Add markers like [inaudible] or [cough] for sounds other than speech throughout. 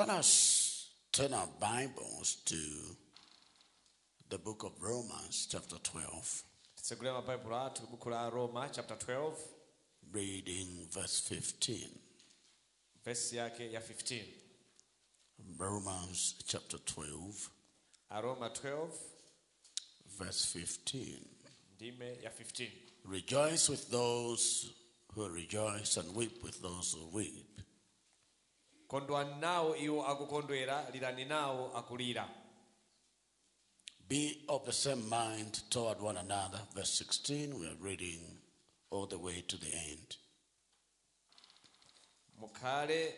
Let us turn our Bibles to the book of Romans, chapter 12, titsegulira mabaibulo athu ku buku la roma chapter 12 reading verse 15. vesi yake ya 15 Romans chapter 12, aroma 12 verse 15. ndime ya 15 Rejoice with those who rejoice and weep with those who weep. Kondwani nawo iwo akukondwera lirani nawo akulira Be of the same mind toward one another. Verse 16, we are reading all the way to the end. mukhale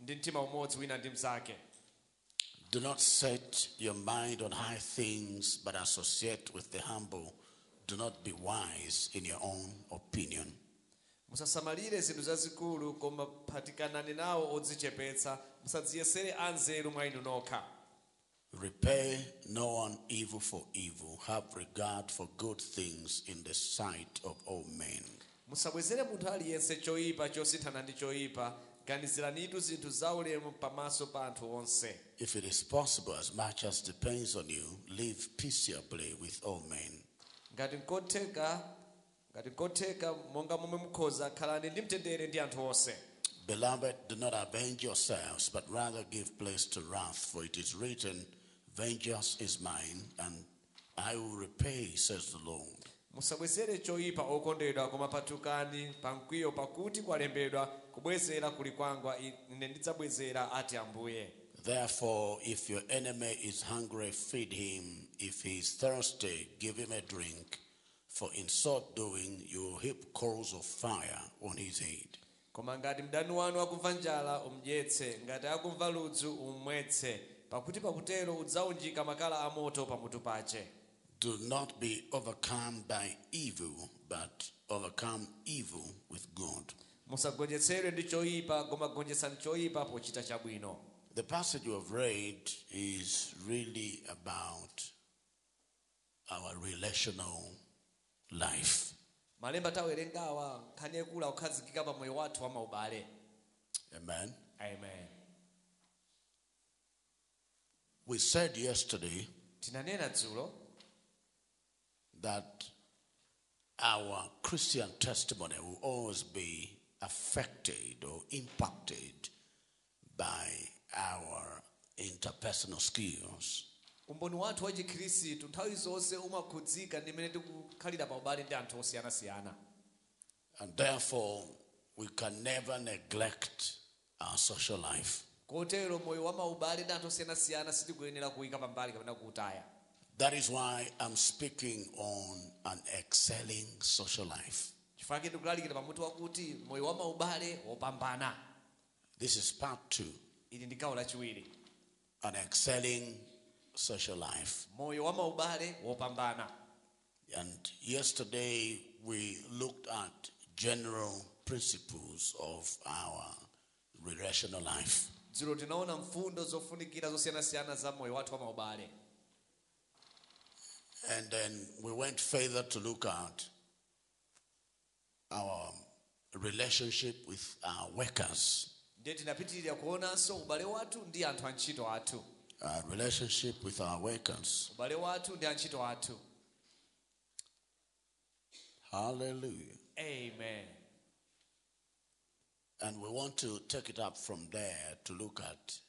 ndi mtima umodzi wina ndi mnzake Do not set your mind on high things, but associate with the humble. Do not be wise in your own opinion. Musasamalire zinthu zazikulu koma phatikanani nawo odzichepetsa musadziyesere anzeru mwa inu nokha Repay no one evil for evil. Have regard for good things in the sight of all men. musabwezere munthu aliyense choyipa chosinthana ndi choyipa ganiziranitu zinthu zaulemu pamaso pa anthu onse If it is possible, as much as depends on you, live peaceably with all men. ngati nkotheka ngati nkotheka monga momwe mukhoza khalani ndi mtendere ndi anthu onse Beloved, do not avenge yourselves, but rather give place to wrath, for it is written, Vengeance is mine, and I will repay, says the Lord. musabwezere choyipa okondedwa koma patukani pamkwiyo pakuti kwalembedwa kubwezera kuli kwanga ine ndidzabwezera ati ambuye Therefore, if your enemy is hungry, feed him. If he is thirsty, give him a drink. For in so doing, you will heap coals of fire on his head. koma ngati mdani wanu akumva njala umdyetse ngati akumva ludzu umwetse pakuti pakutero udzaunjika makala pamutu pache Do not be overcome by evil, but overcome evil with good. musagonjetsedwe ndi choyipa koma gonjetsani choyipa pochita chabwino The passage you have read is really about our relational life. malemba tawerengawa nkhani yakula kukhazikika pa moyo wathu wa maubale Amen. amen We said yesterday that our Christian testimony will always be affected or impacted by our interpersonal skills. Umboni wathu wa chikhristu nthawi zonse umakhudzika ndi mmene tikukhalira pa ubale ndi anthu osiyanasiyana. And therefore, we can never neglect our social life. kotero moyo wa maubale ndi anthu osiyanasiyana sitikuyenera kuyika pambali kapena kuutaya. That is why I'm speaking on an excelling social life. chifukwa ndikulalikira pamutu wakuti moyo wa maubale wopambana. This is part two. Ili ndi gawo lachiwiri an excelling social life. moyo wa maubale wopambana And yesterday we looked at general principles of our relational life. dzulo tinaona mfundo zofunikira zosiyanasiyana za moyo wathu wa maubale And then we went further to look at our relationship with our workers, ndiye tinapitirira kuonanso ubale wathu ndi anthu antchito athu our relationship with our workers. ubale wathu ndi antchito athu Hallelujah. amen And we want to take it up from there to look at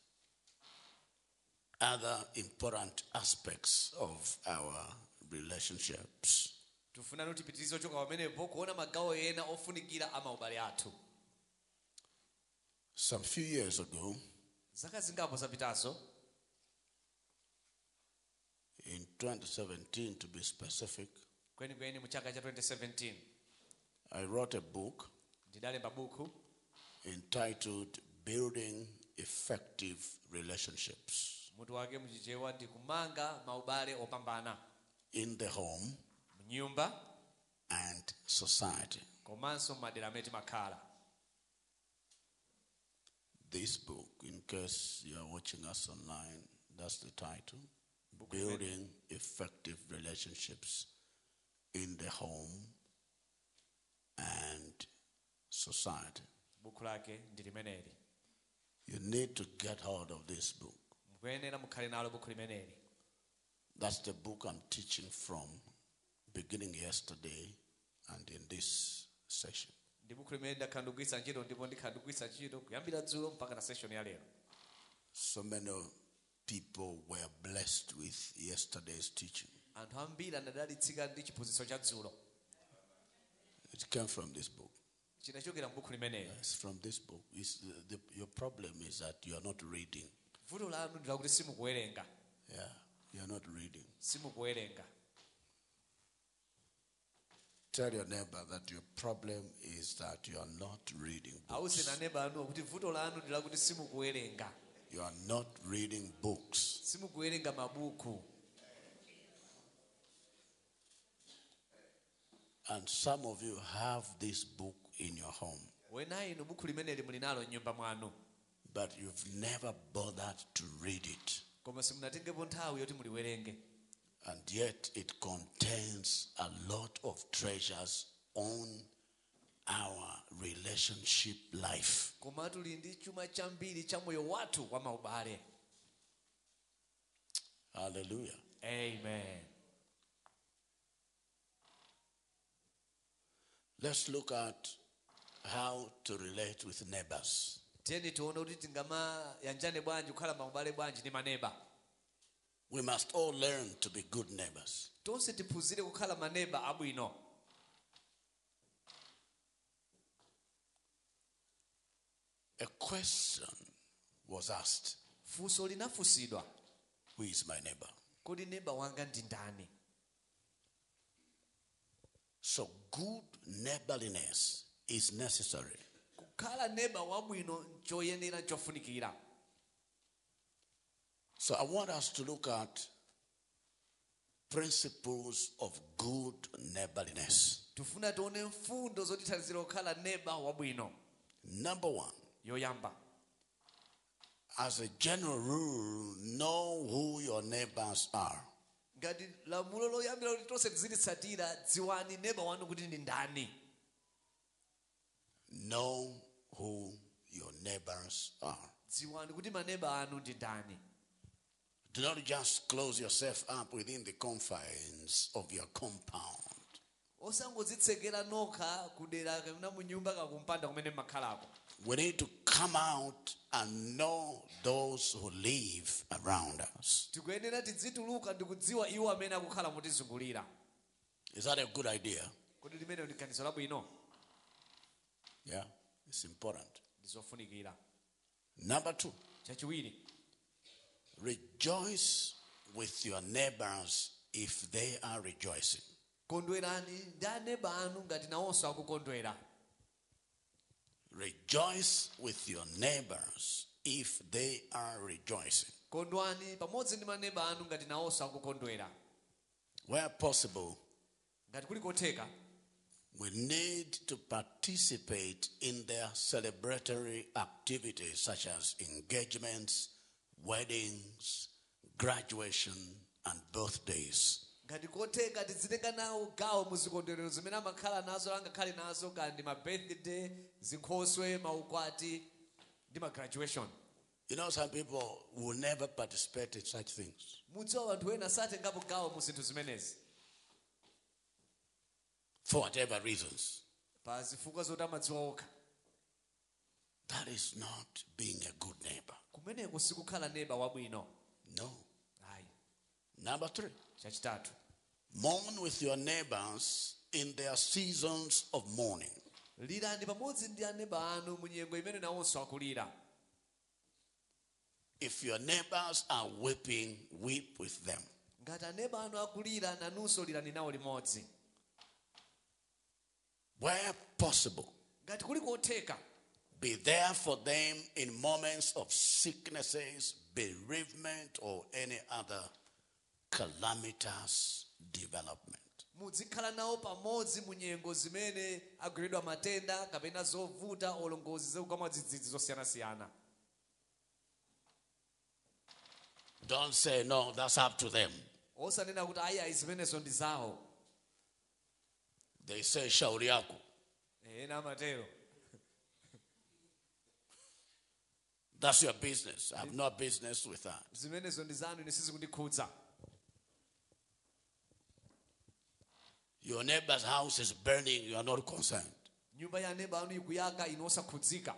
other important aspects of our relationships. tifuna kuti tipitirize ochoka pamenepo kuona magawo ena ofunikira athu Some few years ago, zaka zingapo zapitazo in 2017 to be specific, kwenikweni mu chaka cha 2017 I wrote a book ndidalemba buku entitled Building Effective Relationships. Mutu wake muchichewa ndi kumanga maubale opambana. In the home mu nyumba and society. komanso amene timakhala This book, in case you are watching us online, that's the title. Book of it. Building Effective Relationships in the Home and Society. buku lake ndi limeneli You need to get hold of this book. mukuyenera mukhale nalo buku limeneli That's the book I'm teaching from, beginning yesterday and in this session. ndi buku limene ndakhala ndikugwiritsa ntchito ndipo ndikhala ndikugwiritsa ntchito kuyambira dzulo mpaka na session ya lero So many people were blessed with yesterday's teaching. anthu ambiri anadalitsika ndi chiphunzitso cha dzulo It came from this book. chinachokera m'buku limeneli It's from this book. The, uh, the, your problem is that you are not reading. vuto lanu ndilakuti simukuwerenga Yeah, you are not reading. Tell your neighbor that your problem is that you are not reading books. Na neba anuwo kuti vuto lanu ndilakuti simukuwerenga You are not reading books. And some of you have this book in your home, wena inu buku limeneli muli nalo m'nyumba mwanu but you've never bothered to read it. koma simunatengepo nthawi yoti muliwerenge And yet it contains a lot of treasures on our relationship life. koma tuli ndi chuma chambiri cha moyo wathu wa maubale Hallelujah. amen Let's look at how to relate with neighbors. tiyeni tione kuti tingamayanjane bwanji kukhala maubale bwanji ndi maneba We must all learn to be good neighbors. tonse tiphunzire kukhala maneba abwino A question was asked funso linafunsidwa Who is my neighbor? kodi neba wanga ndi ndani So, good neighborliness is necessary. kukhala neba wabwino nchoyenera nchofunikira So, I want us to look at principles of good neighborliness. tifuna tione mfundo zotithandizira kukhala neba wabwino Number one, yoyamba as a general rule, know who your neighbors are. ngati lamulo loyambira kuti tonse tizilitsatira dziwani neba wanu kuti ndi ndani Know who your neighbors are. dziwani kuti maneba anu ndi ndani Do not just close yourself up within the confines of your compound. osangodzitsekera nokha kudera kapena mu nyumba kakumpanda kumene mmakhalako We need to come out and know those who live around us. tikuyenera tidzituluka ndikudziwa iwo amene akukhala motizungulira Is that a good idea? kodi limene ndi ganizo labwino Yeah, it's important. Number two, rejoice with your neighbors if they are rejoicing. kondwerani ndi aneba anu ngati nawonso akukondwera Rejoice with your neighbors if they are rejoicing. kondwani pamodzi ndi maneba anu ngati nawonso akukondwera Where possible, ngati kuli kotheka we need to participate in their celebratory activities such as engagements, weddings, graduation, and birthdays. Ngati kotheka tizitenga nawo gawo muzikondwerero zimene amakhala nazo nazo kandi ma birthday zinkhoswe maukwati ndi ma graduation You know, some people will never participate in such things. mudziwa anthu ena satengapo gawo mu zinthu for whatever reasons. pa zifukwa zoti amadziwa okha That is not being a good neighbor. kumeneko sikukhala neba wabwino No. Number three, mourn with your neighbors in their seasons of mourning. lirani pamodzi ndi aneba anu mu nyengo imene nawonso akulira If your neighbors are weeping, weep with them. ngati aneba anu akulira nanunso lirani nawo limodzi Where possible, ngati kuli kotheka be there for them in moments of sicknesses, bereavement, or any other calamitous development. muzikhala nawo pamodzi mu nyengo zimene agweredwa matenda kapena zovuta olongozi zakugwa dzidzidzi zosiyanasiyana Don't say, no, that's up to them. osanena kuti ayi ayi zimenezo ndi zawo They say, shauri yako. Eh, ena amatero That's your business. I have no business with that. zimenezo ndi zanu ine Your neighbor's house is burning, you are not concerned. nyumba ya neba anu ikuyaka inu osakhudzika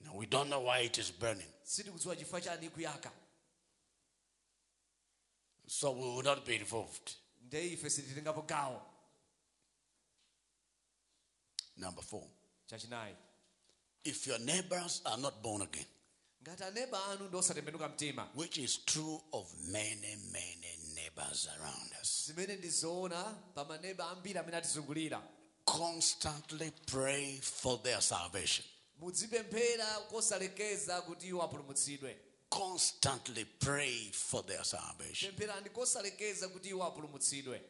No, we don't know why it is burning. sitikudziwa chifukwa chani ikuyaka So we will not be involved. nde ife sititengapo gawo Number four. chachinayi If your neighbors are not born again, ngati aneba anu ndi osatembenuka mtima which is true of many, many neighbors around us, zimene ndizoona pa maneba ambiri amene atizungulira constantly pray for their salvation. muzipemphera kosalekeza kuti iwo apulumutsidwe Constantly pray for their salvation. pempherani kosalekeza kuti iwo apulumutsidwe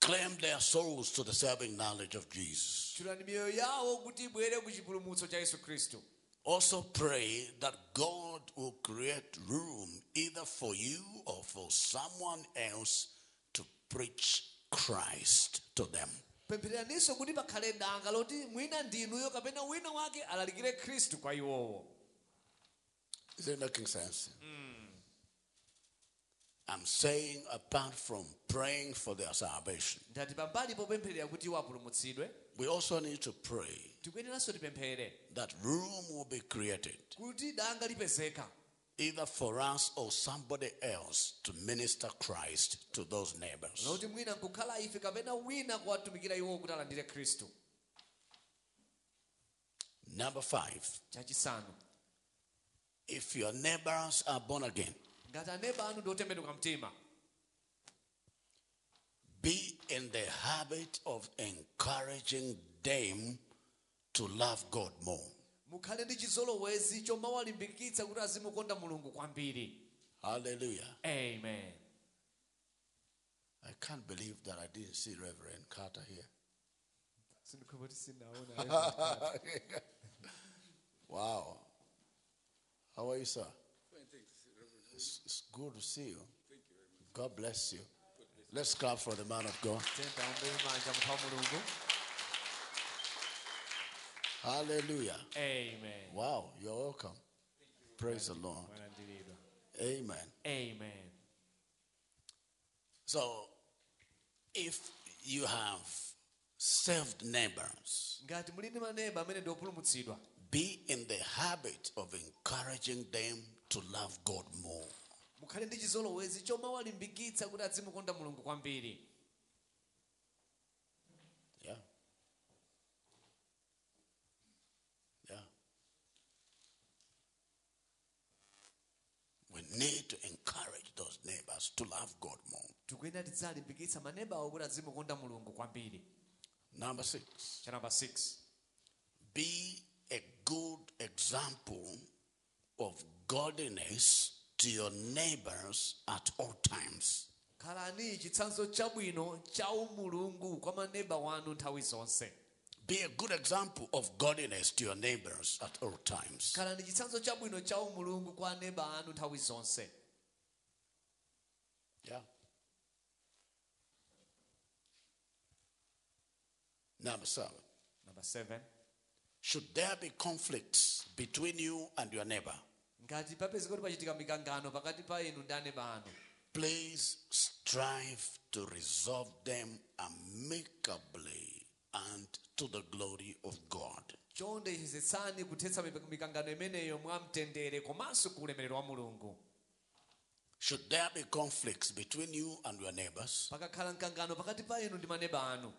Claim their souls to the saving knowledge of Jesus. Tchulani miyoyo yawo kuti ibwere ku chipulumutso cha yesu khristu Also pray that God will create room either for you or for someone else to preach Christ to them. kuti loti mwina ndinuyo kapena wina wake alalikire khristu kwa iwowo Is it making sense? Hmm. I'm saying, apart from praying for their salvation, ndati pambali popempherera kuti iwo apulumutsidwe we also need to pray that room will be created kuti danga lipezeka. either for us or somebody else to minister Christ to those neighbors. loti mwina nkukhala ife kapena wina kuwatumikira iwowo kuti alandire khristu Number five, if your neighbors are born again, ngati aneba anu ndi otembenuka mtima be in the habit of encouraging them to love God more. mukhale ndi chizolowezi chomawalimbikitsa kuti azimukonda mulungu kwambiri Hallelujah. amen I can't believe that I didn't see Reverend Carter here. sindikhulupirira kuti sinaona [laughs] Wow. How are you, sir? It's, it's good to see you. God bless you. Let's clap for the man of God. tiyambe manja muthu wa mulungu Hallelujah. amen Wow, you're welcome. Praise the Lord. Amen. amen So, if you have saved neighbors, ngati muli ndi maneba amene ndi opulumutsidwa be in the habit of encouraging them to love God more. mukhale ndi chizolowezi kuti azimukonda mulungu kwambiri Yeah. Yeah. We need to encourage those neighbors to love God more. tidzalimbikitsa manebawo kuti azimukonda mulungu kwambiri Number six, namba 6 be a good example of godliness to your neighbors at all times. chitsanzo chabwino cha umulungu kwa wanu nthawi zonse Be a good example of godliness to your neighbors at all times. chitsanzo chabwino cha umulungu kwa anu nthawi zonse Yeah. Number seven. namba 7 Should there be conflicts between you and your neighbor, ngati papezeka kuti pachitika pakati pa inu anu please strive to resolve them amicably and to the glory of God. chonde kuthetsa mikangano imeneyo mwamtendere komanso ku ulemerero wa mulungu. Should there be conflicts between you and your neighbors, pakakhala mkangano pakati pa inu ndi maneba anu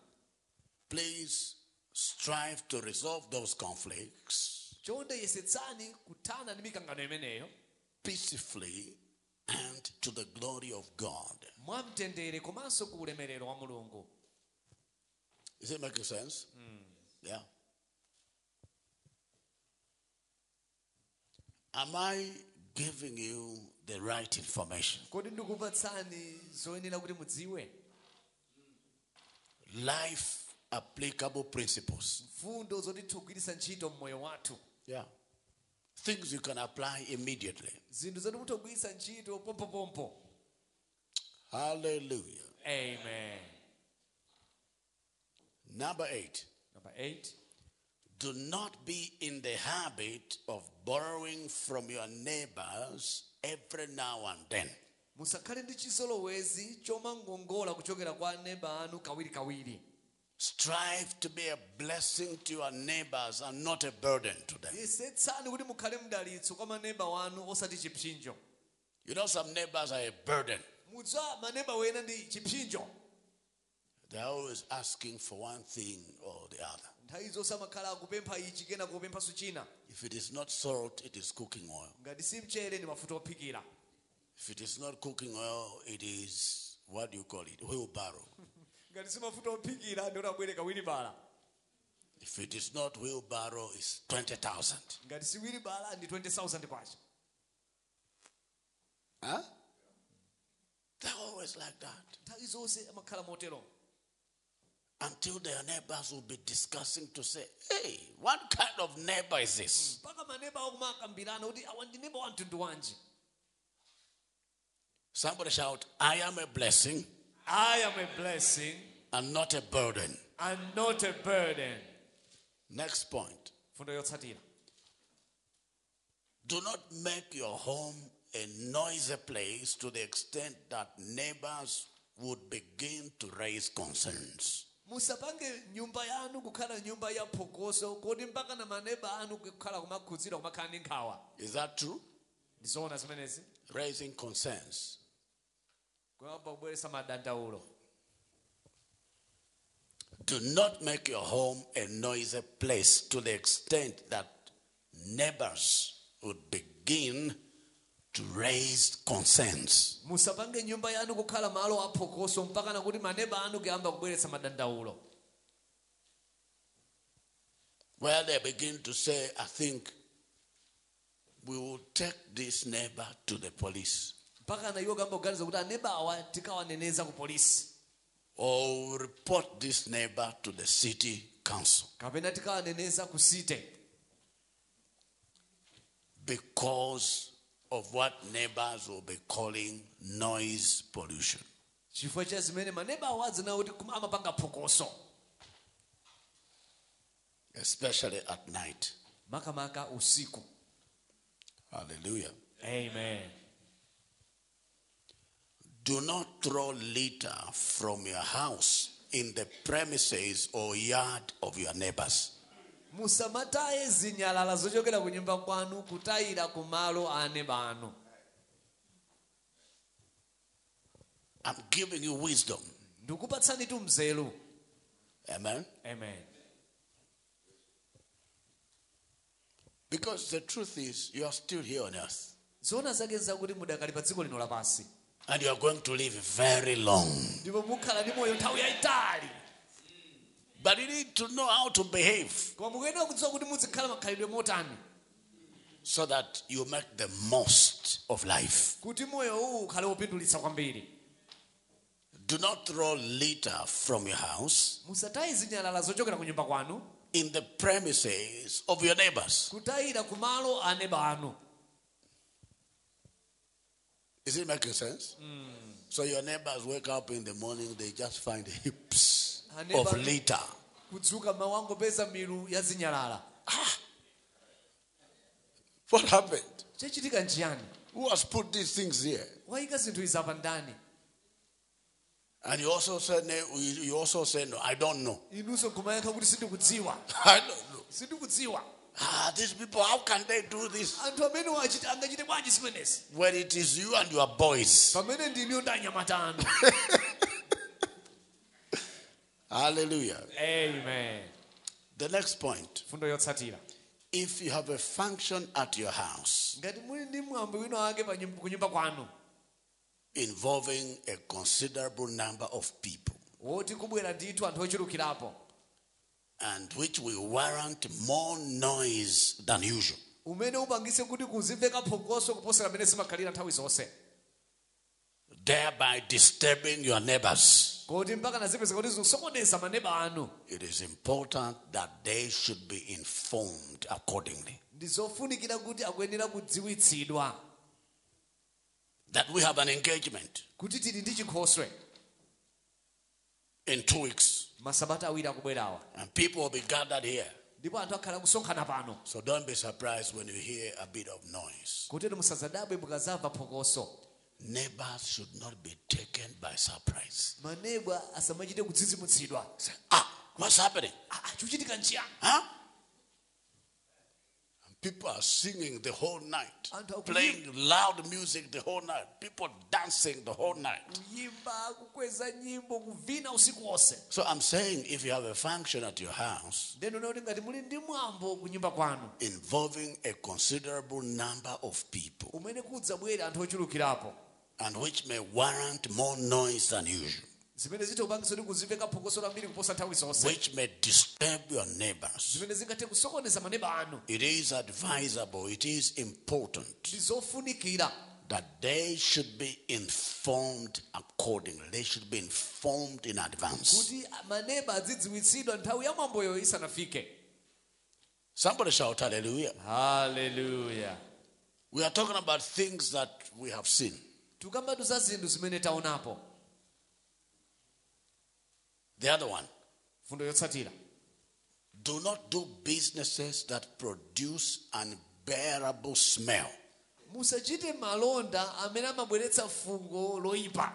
please strive to resolve those conflicts chonde yesetsani kuthana ndi mikangano imeneyo peacefully and to the glory of God. mwamtendere komanso ku ulemerero wa mulungu Is it making sense? Hmm. Yeah. Am I giving you the right information? kodi ndikupatsani zoyenera kuti mudziwe Life applicable principles. Mfundo zoti tigwiritsa ntchito mmoyo wathu Yeah. Things you can apply immediately. zinthu zoti mutogwiritsa ntchito pompopompo Hallelujah. amen Number eight. number 8 Do not be in the habit of borrowing from your neighbors every now and then. musakhale ndi chizolowezi chomangongola kuchokera kwa aneba anu kawirikawiri Strive to be a blessing to your neighbors and not a burden to them. yesetsani kuti mukhale mdalitso kwa maneba wanu osati chipsinjo You know, some neighbors are a burden. mudziwa maneba wena ndi chipsinjo They're always asking for one thing or the other. nthawi zonse amakhala akupempha ichi kena kupemphanso china If it is not salt, it is cooking oil. ngati si mchere ndi mafuta ophikira If it is not cooking oil, it is what do you call it? Wheelbarrow. Ngati si mafuta ophikira ndi utabwere kawiri If it is not wheelbarrow, it's 20,000. ngati si bala ndi 20000 kwacha Huh? They're always like that. nthawi zonse amakhala motero Until their neighbors will be discussing to say, hey, what kind of neighbor is this? Hmm, mpaka maneba akumakambirana kuti awa ndi neba wa mtundu wanji Somebody shout, I am a blessing i am a blessing and not a burden. and not a burden Next point. Do not make your home a noisy place to the extent that neighbors would begin to raise concerns. musapange nyumba yanu kukhala nyumba ya phokoso kodi mpaka na maneba anu kukhala kumakhudzira kumakhala ndi nkhawa Is that true? ndizoona zimenezi Raising concerns. kuyamba kubweretsa madandaulo Do not make your home a noisy place to the extent that neighbors would begin to raise concerns. musapange nyumba yanu kukhala malo aphokoso mpaka nakuti maneba anu kuyamba kubweretsa Where they begin to say, I think we will take this neighbor to the police. Mpaka na iwo kuyamba kuganiza kuti aneba awa tikawaneneza ku polisi or report this neighbor to the city council kapena tikawaneneza ku site because of what neighbors will be calling noise pollution. chifukwa cha zimene maneba awo adzinawo kuti kuma- amapanga phokoso Especially at night. makamaka usiku Hallelujah. amen Do not throw litter from your house in the premises or yard of your neighbors. zochokera ku nyumba kwanu kutayira ku malo a aneba I'm giving you wisdom. ndikupatsani tu mzelu Amen. amen Because the truth is, you are still here on earth. zoona zake zakuti mudakali pa dziko lino lapansi And you are going to live very long. ndipo mukhala ndi moyo nthawi yayitali But you need to know how to behave koma mukuyenera kudziwa kuti muzikhala makhalidwe motani so that you make the most of life. kuti moyo uwu ukhale wopindulitsa kwambiri Do not throw litter from your house musataye zinyalala zochokera ku nyumba kwanu in the premises of your neighbors. kutayira ku malo a aneba anu Is it making sense? Hmm. So your neighbors wake up in the morning, they just find heaps of litter. kudzuka mawu angopeza milu ya zinyalala ah! What happened? Who has put these things here? wayika zinthu izi apa ndani And you also said, no, you also said, no, I don't know. inunso kumayankha kuti sindikudziwa [laughs] I don't know. Ah, these people, how can they do this? Anthu amene wachita angachite bwanji zimenezi when it is you and your boys? [laughs] pamene ndiniyo ndi anyamata anu Hallelujah. amen. The next point. If you have a function at your house ngati muli ndi mwambo wina wake pa nyumba- ku nyumba kwanu. involving a considerable number of people woti kubwera ndithu anthu ochulukirapo and which will warrant more noise than usual, umene upangise kuti kuzimveka phokoso kuposera pamene zimakhalira nthawi zonse. Thereby disturbing your neighbors, koti mpaka nazipeza kuti zikusokoneza maneba anu. It is important that they should be informed accordingly. ndi zofunikira kuti akuyenera kudziwitsidwa. That we have an engagement kuti tili ndi chikhoswe. in two weeks masabata awiri akubwerawa and people will be gathered here. ndipo anthu akhala kusonkhana pano So don't be surprised when you hear a bit of noise. kotero musazadabwe mukazamva phokoso Neighbors should not be taken by surprise. manebwa asamachite kudzidzimutsidwa ah, what's happening? "Ah, ah, chikuchitika nchiyani Huh? People are singing the whole night, playing loud music the whole night, people dancing the whole night. kuyimba kukweza nyimbo kuvina usiku wonse So I'm saying if you have a function at your house ndeno kuti ngati muli ndi mwambo kunyumba kwanu. involving a considerable number of people. Umene kudzabwere anthu ochulukirapo. And which may warrant more noise than usual, zimene zitha kupangisa kuti kuzimveka phokoso lambiri kuposa nthawi zonse which may disturb your neighbors, zimene zingathe kusokoneza maneba anu it is advisable, it is important ndi zofunikira that they should be informed accordingly. They should be informed in advance. kuti maneba adzidziwitsidwa nthawi ya mwamboyo isanafike Somebody shout hallelujah. Hallelujah. We are talking about things that we have seen. tukambatu za zinthu zimene taonapo The other one, fundo yotsatira do not do businesses that produce unbearable smell. musachite malonda amene amabweretsa fungo loyipa.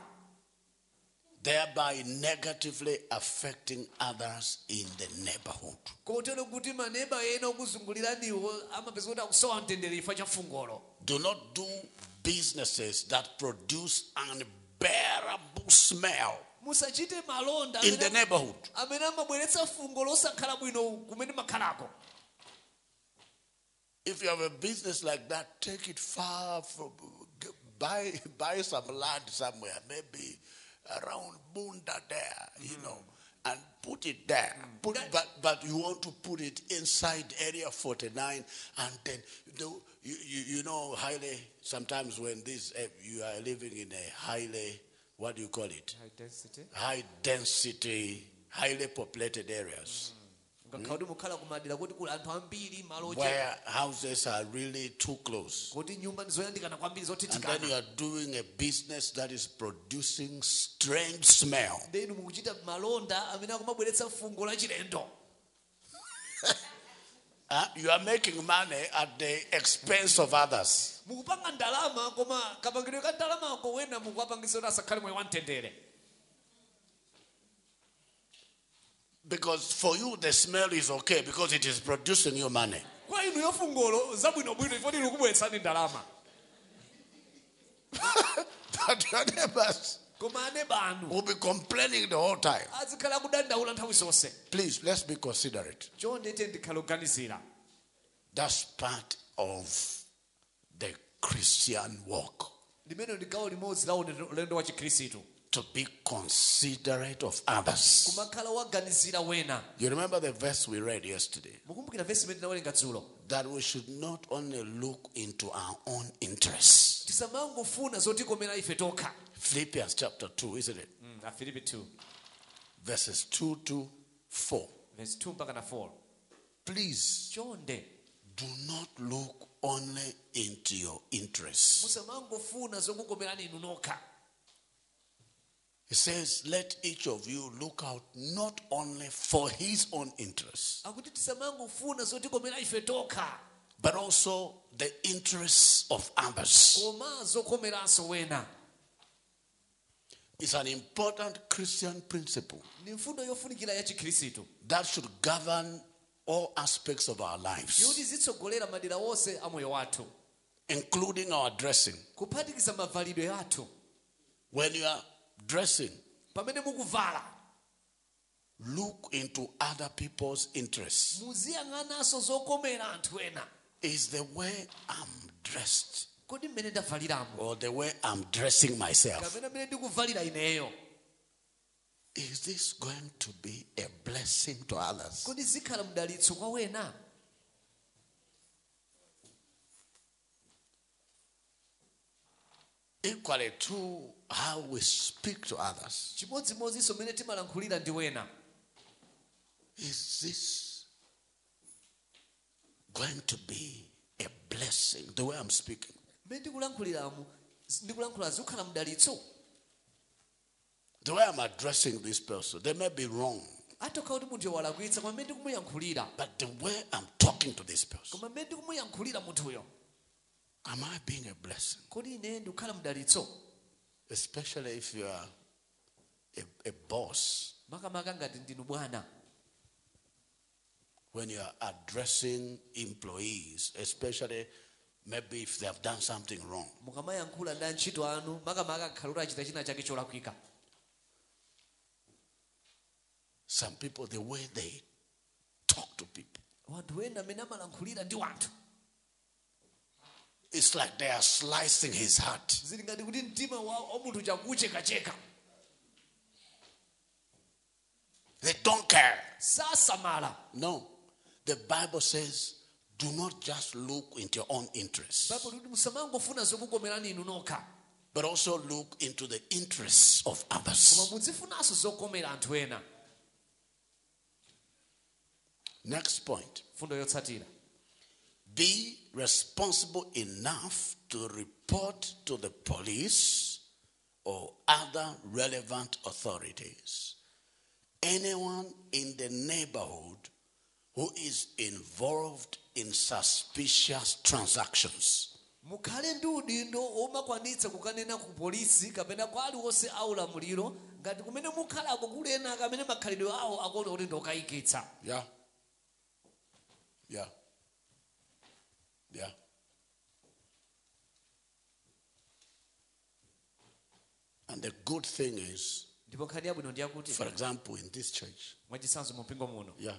Thereby negatively affecting others in the neighborhood. kotero kuti maneba ena okuzunguliraniwo amapeza kuti akusowa mtendere ifa cha fungolo. Do not do businesses that produce unbearable smell musachite malonda in the neighborhood. amene amabweretsa fungo losakhala bwino kumene makhalako If you have a business like that, take it far from buy buy some land somewhere, maybe around Bunda there, you know, and put it there. Put it, but but you want to put it inside Area 49, and then you know you, you, know highly. Sometimes when this uh, you are living in a highly what do you call it? High density, highly populated areas. Hmm. ngakhala kuti mukhala kumadera kuti kuli anthu ambiri malo oche- where houses are really too close. kuti nyumba ndizoyandikana kwambiri And then you are doing a business that is producing strange smell. [laughs] then mukuchita malonda amene akumabweretsa fungo la chilendo Huh? You are making money at the expense of others. mukupanga ndalama koma kapangidwe ka ndalamako wena mukuwapangisa kuti asakhale moyo wamtendere Because for you, the smell is okay because it is producing you money. kwa inu yofungolo zabwinobwino ifoti likubweretsani ndalama [laughs] But your neighbors koma aneba anu will be complaining the whole time. azikhala kudandaula nthawi zonse Please, let's be considerate. chonde ite ndikhala kuganizira That's part of the Christian walk. limene ndi gawo limodzi la ulendo ulendo wa chikhristu To be considerate of others. kumakhala waganizira wena You remember the verse we read yesterday? mukumbukira vesi imene tinawerenga dzulo that we should not only look into our own interests. Tisamangofuna zotikomera ife tokha Philippians chapter 2, isn't it? Mm, afilipi 2 Verses 2 to 4. verse 2 mpaka na 4 Please chonde do not look only into your interests. musamangofuna zokukomerani inu nokha He says, Let each of you look out not only for his own interests, akuti tisamangofuna zotikomera ife tokha but also the interests of others. It's an important Christian principle ni mfundo yofunikira ya chikhristu that should govern all aspects of our lives, yoti zitsogolera madera onse a moyo wathu. including our dressing. kuphatikiza mavalidwe athu. When you are dressing, pamene mukuvala. look into other people's interests. muziyang'ananso zokomera anthu ena. Is the way I'm dressed. kodi mmene ndavaliramo or the way I'm dressing myself? kapena mmene ndikuvalira ineyo Is this going to be a blessing to others? kodi zikhala mdalitso kwa wena Equally to how we speak to others. chimodzimodzinso mmene timalankhulira ndi wena Is this going to be a blessing? The way I'm speaking. Mmene ndikulankhuliramu ndikulankhula zikhala mdalitso. The way I'm addressing this person, they may be wrong. atokhala kuti munthuyo walakwitsa koma But the way I'm talking to this person, koma mmene ndikumuyankhulira munthuyo am I being a blessing? kodi ine ndikukhala mdalitso? Especially if you are a, a boss, makamaka ngati ndinu bwana when you are addressing employees, especially maybe if they have done something wrong. mukamayankhula ndi antchito anu makamaka akhala achita china chake cholakwika Some people, the way they talk to people, wanthu ena amene amalankhulira ndi wanthu it's like they are slicing his heart. zili ngati kuti mtima wa wa munthu chakuchekacheka They don't care. sasamala No. The Bible says, do not just look into your own interests, baibulo kuti musamangofuna zokukomerani inu nokha but also look into the interests of others. muzifunanso zokomera anthu ena Next point. Be responsible enough to report to the police or other relevant authorities anyone in the neighborhood who is involved in suspicious transactions. mukhale ndi udindo omakwanitsa kukanena ku polisi kapena kwa aliwonse aulamuliro ngati kumene mukhalako kuli ena kamene makhalidwe awo akuona kuti ndokayikitsa Yeah. Yeah. Yeah. And the good thing is, ndipo nkhani yabwino ndi for example, in this church, mwachitsanzo mu mpingo muno yeah,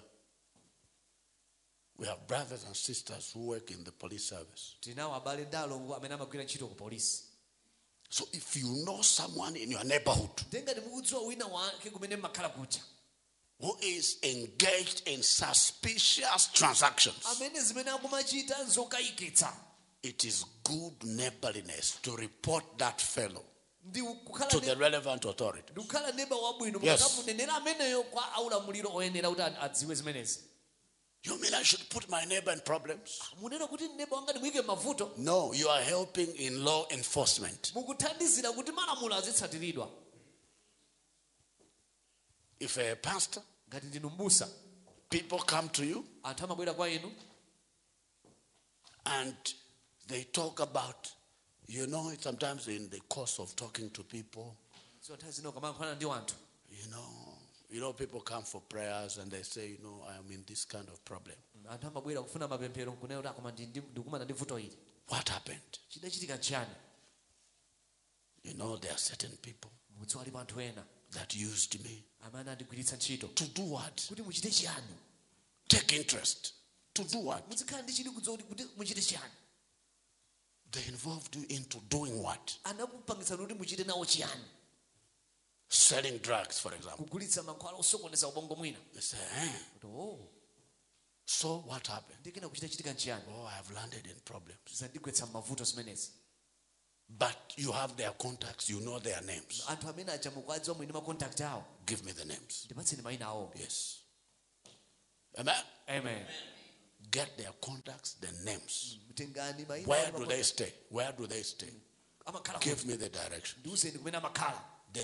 we have brothers and sisters who work in the police service. tinawo abale ndi alongo amene amagwira ntchito ku polisi So if you know someone in your neighborhood ndengati mukudziwa wina wake kumene mmakhala kucha who is engaged in suspicious transactions, amene zimene akumachita nzokayikitsa it is good neighborliness to report that fellow to the relevant authority. ndi kukhala neba wabwino Yes. You mean I should put my neighbor in problems? munena kuti neba wanga ndimuyike mavuto No, you are helping in law enforcement. mukuthandizira kuti malamulo azitsatiridwa If a pastor, ngati ndinu mbusa people come to you anthu amabwera kwa inu and they talk about, you know, sometimes in the course of talking to people, so nthawi zino kamayankhulana ndi you know, you know, people come for prayers and they say, you know, I am in this kind of problem. What happened? You know, there are certain people mudziwa alipo anthu ena that used me to do what? kuti muchite chiyani Take interest. To do what? muzikhala ndi chidi kudziwa kuti kuti muchite chiyani They involved you into doing what? anakupangitsani kuti muchite nawo chiyani Selling drugs, for example. kugulitsa mankhwala osokoneza ubongo mwina They say, eh, oh so what happened? ndikena kuchita chitika nchiyani Oh, I have landed in problems. zandigwetsa m'mavuto zimenezi But you have their contacts, you know their names. anthu amene aja mukwadziwa mwini makontakti awo Give me the names. ndipatseni mayina awo Yes. Amen. amen Get their contacts, the names. Where do they stay? Where do they stay? Give me the direction.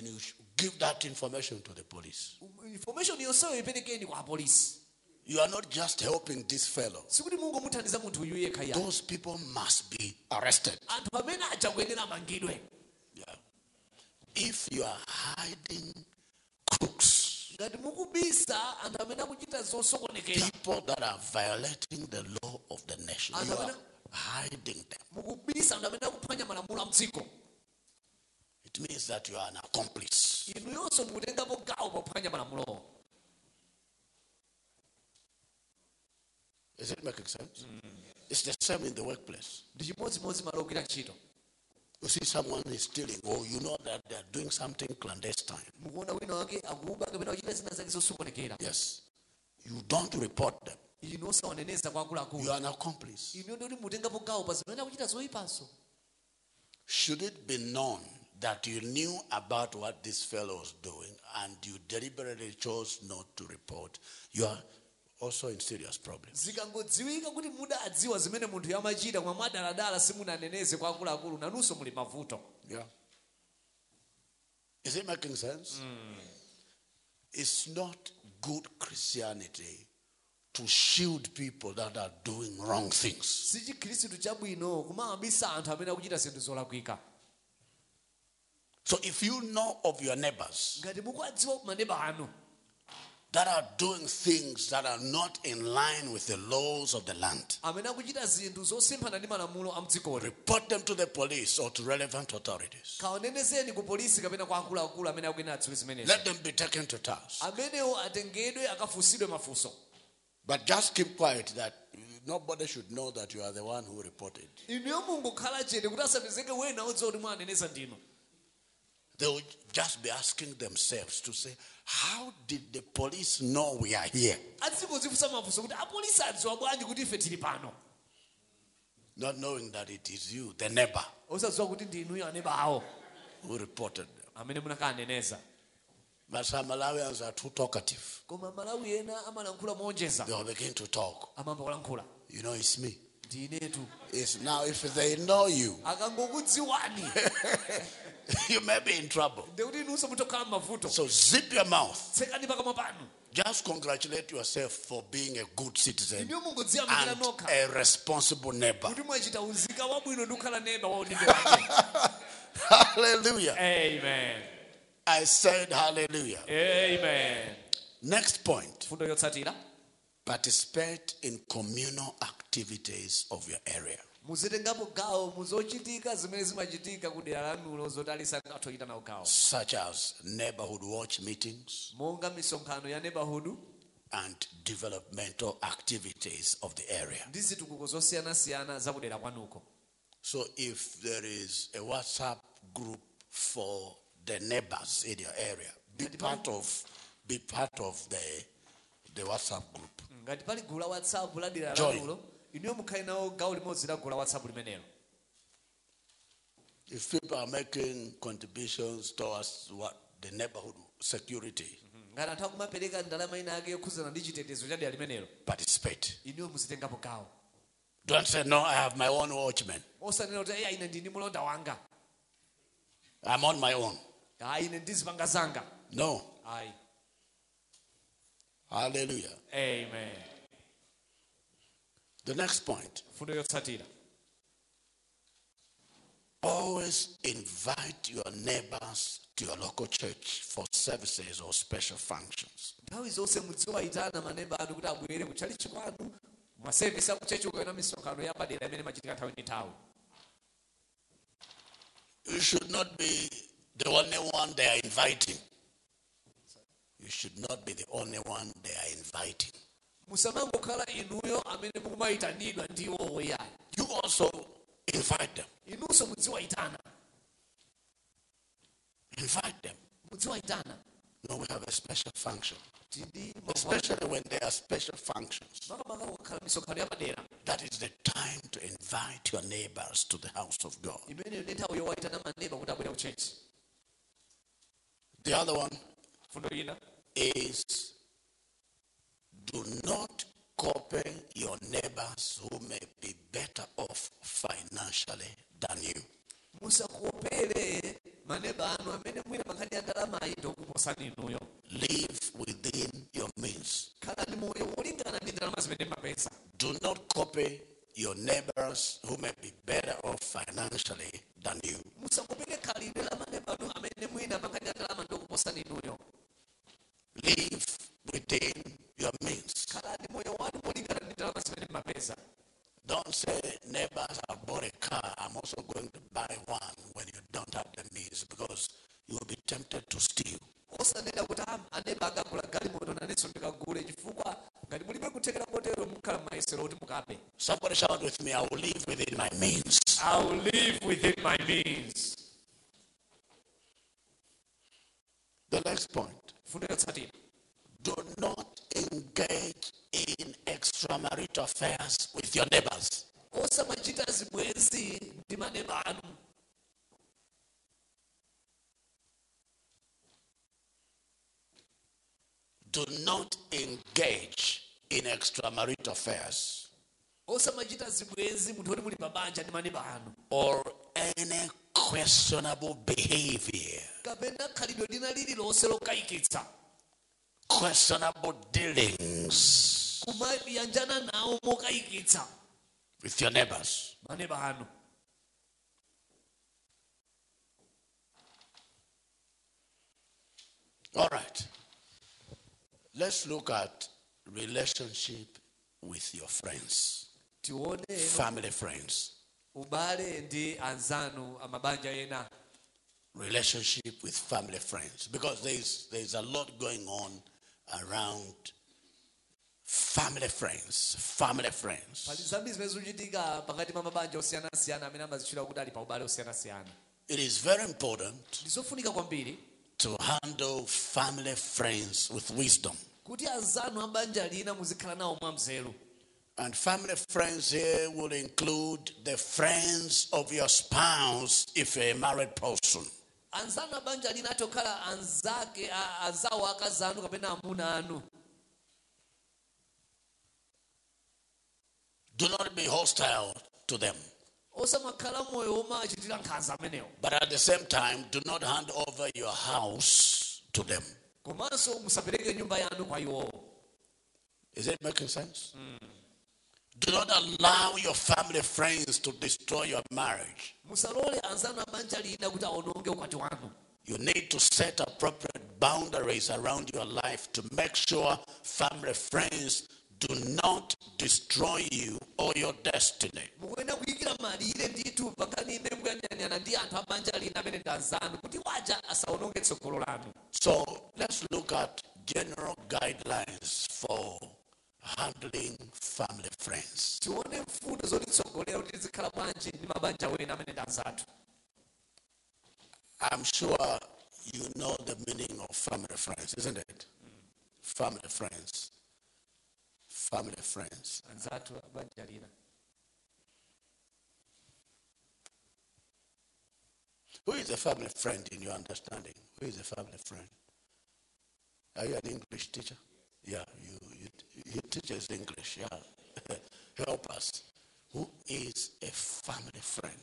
Ndiuzeni kumene amakhala Then you should give that information to the police. information yonseyo iperekeni kwa apolisi You are not just helping this fellow. sikuti mungomuthandiza munthu uyu yekha ya Those people must be arrested. anthu amene aja kuyenera amangidwe Yeah. If you are hiding crooks, ngati mukubisa anthu amene akuchita zosokonekera people that are violating the law of the nation, you are hiding them. mukubisa anthu amene akuphwanya malamulo a mdziko It means that you are an accomplice. inu yonso mukutengapo gawo pophwanya malamulowo Is it making sense? It's the same in the workplace. ndi chimodzimodzi malo ogwira ntchito You see someone is stealing, or you know that they are doing something clandestine. mukuona wina wake akuba kapena kuchita zina zake zosokonekera Yes. You don't report them. inu osawaneneza kwa You are an accomplice. inu ndoti mutengapo gawo pa zimene akuchita Should it be known that you knew about what this fellow was doing and you deliberately chose not to report, you are also in serious problems. zikangodziwika kuti mudadziwa zimene munthu yamachita koma simunaneneze kwa akuluakulu nanunso muli mavuto Yeah. Is it making sense? Mm. It's not good Christianity to shield people that are doing wrong things. si chabwino kumawabisa anthu amene akuchita zinthu zolakwika So if you know of your neighbors ngati mukuwadziwa maneba anu that are doing things that are not in line with the laws of the land, amene akuchita zinthu zosemphana ndi malamulo a mdzikoli report them to the police or to relevant authorities. kaonenezeni ku polisi kapena kwa akuluakulu amene akuyenera adziwe zimenezi Let them be taken to task. amenewo atengedwe akafunsidwe mafunso But just keep quiet that nobody should know that you are the one who reported. They will just be asking themselves to say, How did the police know we are here? azikozifunsa mafunso kuti ah, apolisi adziwa bwanji kuti ife tili pano Not knowing that it is you, the neighbor, osadziwa kuti ndi inuyo aneba awo who reported them. But some Malawians are too talkative. koma malawi ena They will begin to talk. You know, it's me. It's now, if they know you, [laughs] [laughs] you may be in trouble. ndekuti inunso mutokhala m'mavuto So zip your mouth. tsekani pakamwa panu Just congratulate yourself for being a good citizen and a responsible neighbor. kuti mwachita uzika wabwino ndi kukhala neba wa udindo [laughs] wake Hallelujah. amen I said hallelujah. amen Next point participate in communal activities of your area. Muzitengapo gawo muzochitika zimene zimachitika ku dera lanulo zoti alisakatho ochita nawo gawo such as neighborhood watch meetings monga misonkhano ya neighborhood and developmental activities of the area. ndi zitukuko zosiyanasiyana za kudera kwanuko So if there is a WhatsApp group for the neighbors in your area, be part of be part of the the WhatsApp group. ngati pali gulu la whatsapp la dera Join. lanulo inuyo mukhale nawo gawo limodzi la gulu la whatsapp limenelo If people are making contributions towards what the neighborhood security, mhm. ngati anthu akumapereka ndalama ina ake yokhuzana ndi chitetezo cha dera limenelo participate. inuyo muzitengapo gawo Don't say no, I have my own watchman. osanena kuti "Eyi, ine ndini mulonda wanga I'm on my own. Ah, ayi ine ndizipanga zanga No. ayi Hallelujah. amen The next point. fundo yotsatira Always invite your neighbors to your local church for services or special functions. nthawi zonse mudziwayitana maneba anu kuti abwere kutchalichi kwanu masevisi akuchechi ukayona misonkhano yapadera imene machitika nthawi ndi nthawi You should not be the only one they are inviting. You should not be the only one they are inviting. Musamangokhala inuyo amene mukumayitanidwa ndiwo yayi You also invite them. inunso mudziwayitana Invite them. mudziwayitana No, we have a special function. Especially when there are special functions. makamaka kukhala misonkhano yapadera That is the time to invite your neighbors to the house of God. imeneyo ndi nthawi yowayitana maneba kuti abwere kuchechi The other one is do not copy your neighbors who may be better off financially than you. musakopere maneba anu amene mwina mankhani ya ndalamayi ndikuposani inuyo Live within your means. khalani moyo wolingana ndi ndalama zimene mapeza Do not copy your neighbors who may be better off financially than you. musakopere khalidwe la maneba anu amene mwina mankhani ya ndalama ndikuposani inuyo Live within your means. khalani moyo wanu molingana ndi ndalama zimene mapeza Don't say, neighbors, have bought a car. I'm also going to buy one when you don't have the means because you will be tempted to steal. osanena kuti "Ah, aneba akagula galimoto nanenso ndikagule chifukwa ngati mulibe kuthekera kotero mukhala m'mayesero kuti mukabe Somebody shout with me, I will live within my means. I will live within my means. The next point do not engage in extramarital affairs with your neighbors. Do not engage in extramarital affairs. Or any questionable behavior kapena khalidwe lina lililonse lokayikitsa questionable dealings kumayanjana nawo mokayikitsa with your neighbors. All right. Let's look at relationship with your friends, family friends. ubale ndi anzanu amabanja ena Relationship with family friends. Because there's there's a lot going on around family friends. Family friends. pali zambiri zimene zikuchitika pakati pa mabanja osiyanasiyana amene amazitchula kuti ali pa ubale osiyanasiyana It is very important to handle family friends with wisdom. kuti anzanu abanja lina muzikhala nawo mwamzeru And family friends here will include the friends of your spouse if you're a married person. Anzanu abanja lina atokhala anzake a- anzawo kapena amuna anu Do not be hostile to them. osamakhala omachitira nkhanza amenewo But at the same time, do not hand over your house to them. komanso musapereke nyumba yanu kwa iwowo Is it making sense? Do not allow your family friends to destroy your marriage. Musalole anzanu abanja lina kuti aononge ukwati wanu You need to set appropriate boundaries around your life to make sure family friends do not destroy you or your destiny. mukuyenera kuyikira malire ndithu pakani imene mukuyang'anirana ndi anthu abanja lina amene ndi anzanu kuti waja asaononge tsogolo lanu So let's look at general guidelines for handling family friends. tione mfundo zotitsogolera kuti tizikhala bwanji ndi mabanja wena amene I'm sure you know the meaning of family friends, isn't it? Family friends. Family friends. anzathu lina Who is a family friend in your understanding? Who is a family friend? Are you an English teacher? Yeah, you, you, teaches English. Yeah. [laughs] Help us. Who is a family friend?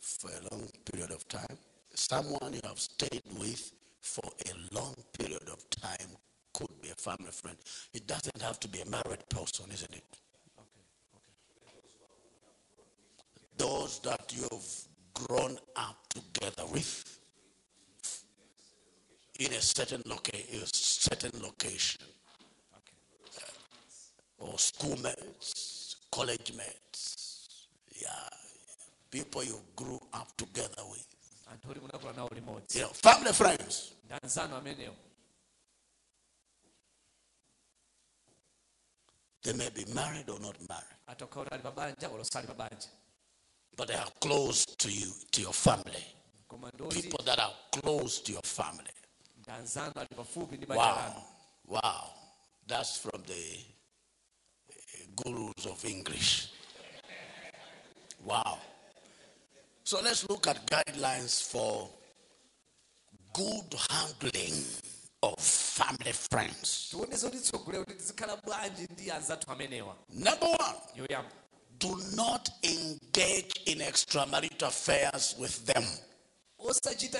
For a long period of time. Someone you have stayed with for a long period of time could be a family friend. It doesn't have to be a married person, isn't it? those that you've grown up together with in a certain location, a certain location, uh, or schoolmates, college mates, yeah, people you grew up together with, you know, family friends. They may be married or not married, but they are close to you, to your family. People that are close to your family. Ndi anzanu ali pafupi ndi banja lanu Wow, wow. That's from the uh, gurus of English. Wow. So let's look at guidelines for good handling of family friends. tione zotitsogolera kuti tizikhala bwanji ndi anzathu amenewa Number one, do not engage in extramarital affairs with them. Osachita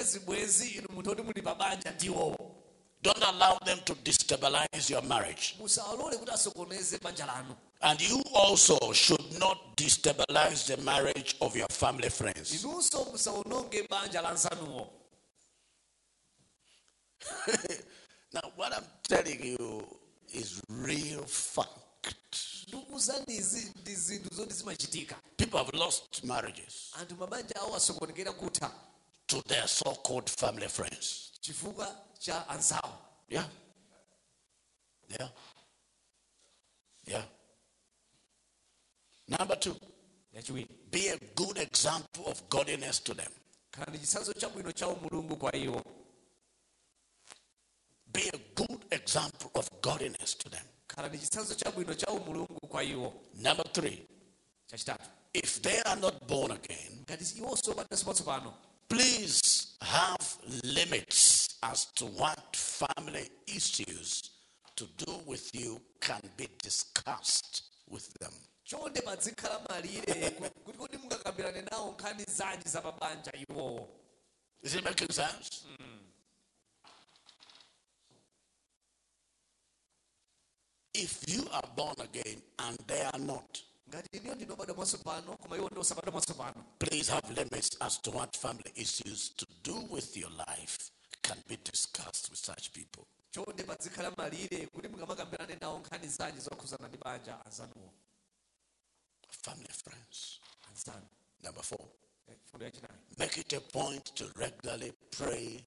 inu munthu oti muli pabanja ndiwowo Don't allow them to destabilize your marriage. musawalole kuti asokoneze banja lanu And you also should not destabilize the marriage of your family friends. inunso musaononge banja la nzanuwo [laughs] Now, what I'm telling you is real fact. ndikuwuzani izi ndi zinthu zoti zimachitika People have lost marriages anthu mabanja awo asokonekera kutha to their so called family friends. cha anzawo Yeah. Yeah. Yeah. Number two, be a good example of godliness to them. khala ndi chitsanzo chabwino cha umulungu kwa iwo Be a good example of godliness to them. khala ndi chitsanzo chabwino cha umulungu kwa iwo Number three, if they are not born again, ngati iwonso patanso patsopano please have limits as to what family issues to do with you can be discussed with them. chonde pazikhala malire ku- kuti kuti mungakambirane nawo nkhani zanji za mabanja iwowo Is it making sense? Hmm. If you are born again and they are not, ngati iniyo ndinobadwa mwatsopano koma iwo ndi osabadwa mwatsopano please have limits as to what family issues to do with your life can be discussed with such people. chonde pazikhala malire kuti mungamakambirane nawo nkhani zanji zokhuzana ndi banja anzanuwo Family friends. Number four, Eh, make it a point to regularly pray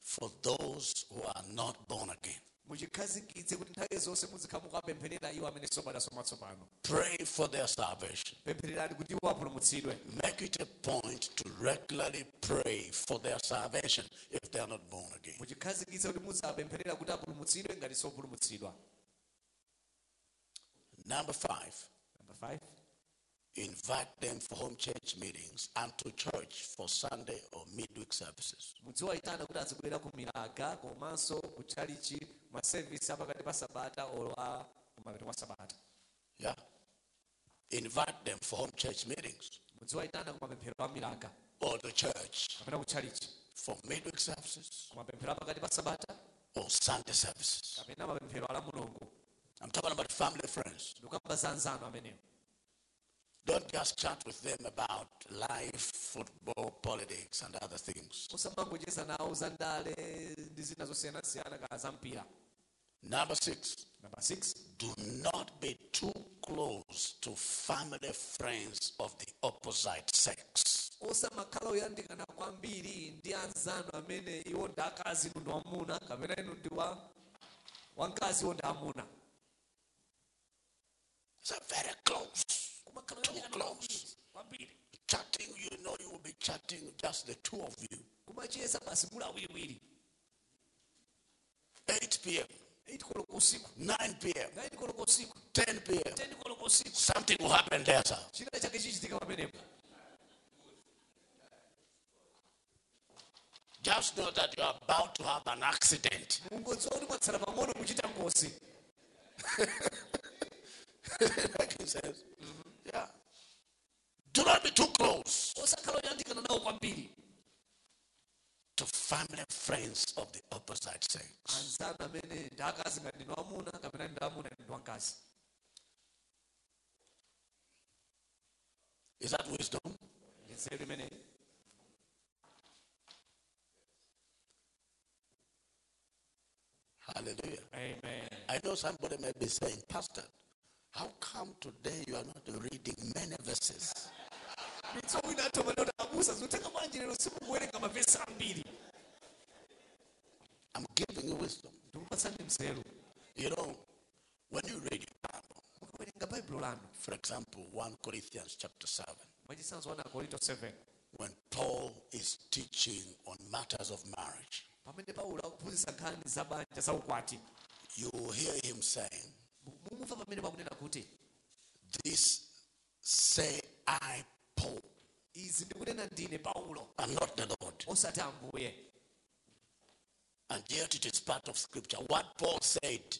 for those who are not born again. Muchikhazikitse kuti nthawi zonse muzikhala mukapempherera iwo amene sobadwaso mwatsopano Pray for their salvation. pemphererani kuti iwo apulumutsidwe Make it a point to regularly pray for their salvation if they are not born again. muchikhazikitse kuti muzapempherera kuti apulumutsidwe ngati sopulumutsidwa Number five, number 5 invite them for home church meetings and to church for Sunday or midweek services. mudziwayitana kuti azibwera ku milaga komanso ku chalichi masevisi apakati pa sabata olo a uh, kumapeto kwa sabata. Yeah. Invite them for home church meetings. Mudziwayitana ku mapemphero a milaga or to church. Kapena ku chalichi. For midweek services. Ku mapemphero apakati pa sabata. Or Sunday services. kapena mapemphero ala mulungu I'm talking about family friends. ndikukamba za anzanu amenewo Don't just chat with them about life, football, politics, and other things. usamangocheza nawo za ndale ndi zina zosiyanasiyana kaya za mpira Number six, number 6 do not be too close to family friends of the opposite sex. osamakhala oyandikana kwambiri ndi anzanu amene iwo ndi akazi inu ndi amuna kapena inu ndi wamkazi iwo ndi amuna very close. Oyandikana close. Chatting, you know, you will be chatting just the two of you. kumacheza basi muli awiriwiri 8 p.m., 8 koloko 9 p.m., 9 koloko 10 p.m. 10 koloko Something will happen there, sir. china chake chichitika pamenepo Just know that you are about to have an accident. mungodziwa kuti mwatsala pang'ono kuchita ngozi Making [laughs] sense? Yeah. Do not be too close osakhala oyandikana nawo kwambiri to family and friends of the opposite sex. anzanu amene ndi akazi ngati ndinu amuna kapena ndi amuna ndi Is that wisdom? Hallelujah. amen I know somebody may be saying, Pastor, how come today you are not reading many verses? mitso wina athoma ndoti abusa zoteka bwanji lero simukuwerenga I'm giving you wisdom. You know, when you read your Bible, mukawerenga baibulo lanu for example, 1 Corinthians chapter 7, mwachisanzo wana korinto 7 when Paul is teaching on matters of marriage, pamene paulo akuphunzitsa nkhani za banja za ukwati. you will hear him saying, This say I, Paul, izi ndikunena ndine paulo and not the Lord. And yet it is part of scripture. What Paul said,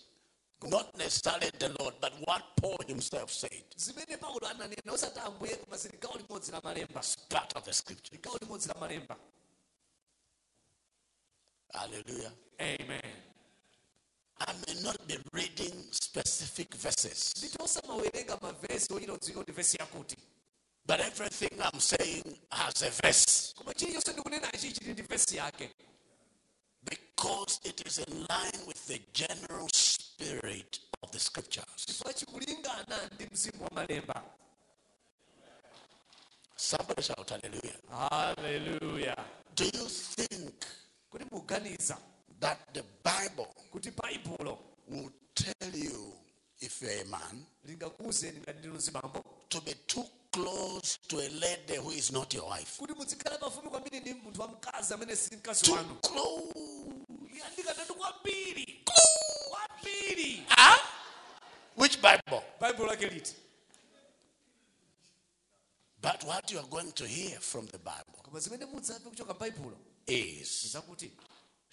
not necessarily the Lord, but what Paul himself said, zimene paulo ananena osati ambuye koma zili gawo limodzi la malemba part of the scripture. gawo limodzi la malemba Hallelujah. amen I may not be reading specific verses, nditi osamawerenga mavesi ochita udziwika kuti vesi yakuti but everything I'm saying has a verse koma chilichonse ndikunena ichi chili ndi vesi yake because it is in line with the general spirit of the scriptures. chifukwa chikulingana ndi mzimu wa malemba Somebody shout hallelujah. haleluya Do you think muganiza that the Bible kuti baibulo will tell you if you're a man lingakuwuzeni ngati zibambo to be too close to a lady who is not your wife? kuti muzikhala pafupi kwambiri ndi munthu wamkazi amene si mkazi Too close. kwambiri Huh? Which Bible? baibulo lake liti But what you are going to hear from the Bible koma zimene mudzamve kuchoka baibulo is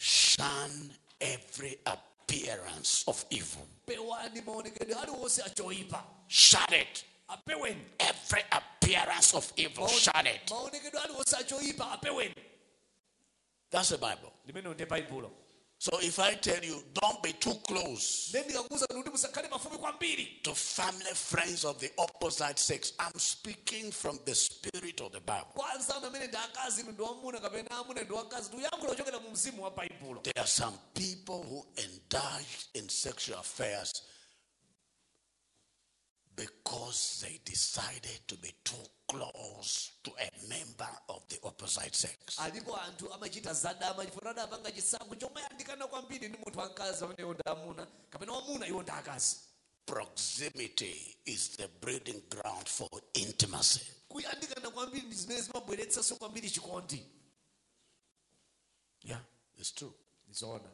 shun every appearance of evil. pewani maonekedwe aliwonse Shun it. Every appearance of evil, shun it. maonekedwe aliwonse achoipa apeweni That's the Bible. Limene ndi baibulo So if I tell you, don't be too close then ndikakuwuza kuti musakhale pafupi kwambiri to family friends of the opposite sex, I'm speaking from the spirit of the Bible. kwa anzanu amene ndi akazi inu ndi wamuna kapena amuna ndi wakazi ndi uyankhula ochokera mu mzimu wa baibulo There are some people who indulge in sexual affairs because they decided to be too close to a member of the opposite sex. alipo anthu amachita zadama chisankho chomayandikana kwambiri ndi munthu amene amuna kapena wamuna iwo ndi akazi Proximity is the breeding ground for intimacy. kuyandikana kwambiri zimene zimabweretsanso kwambiri chikondi Yeah, it's true. it's ndizoona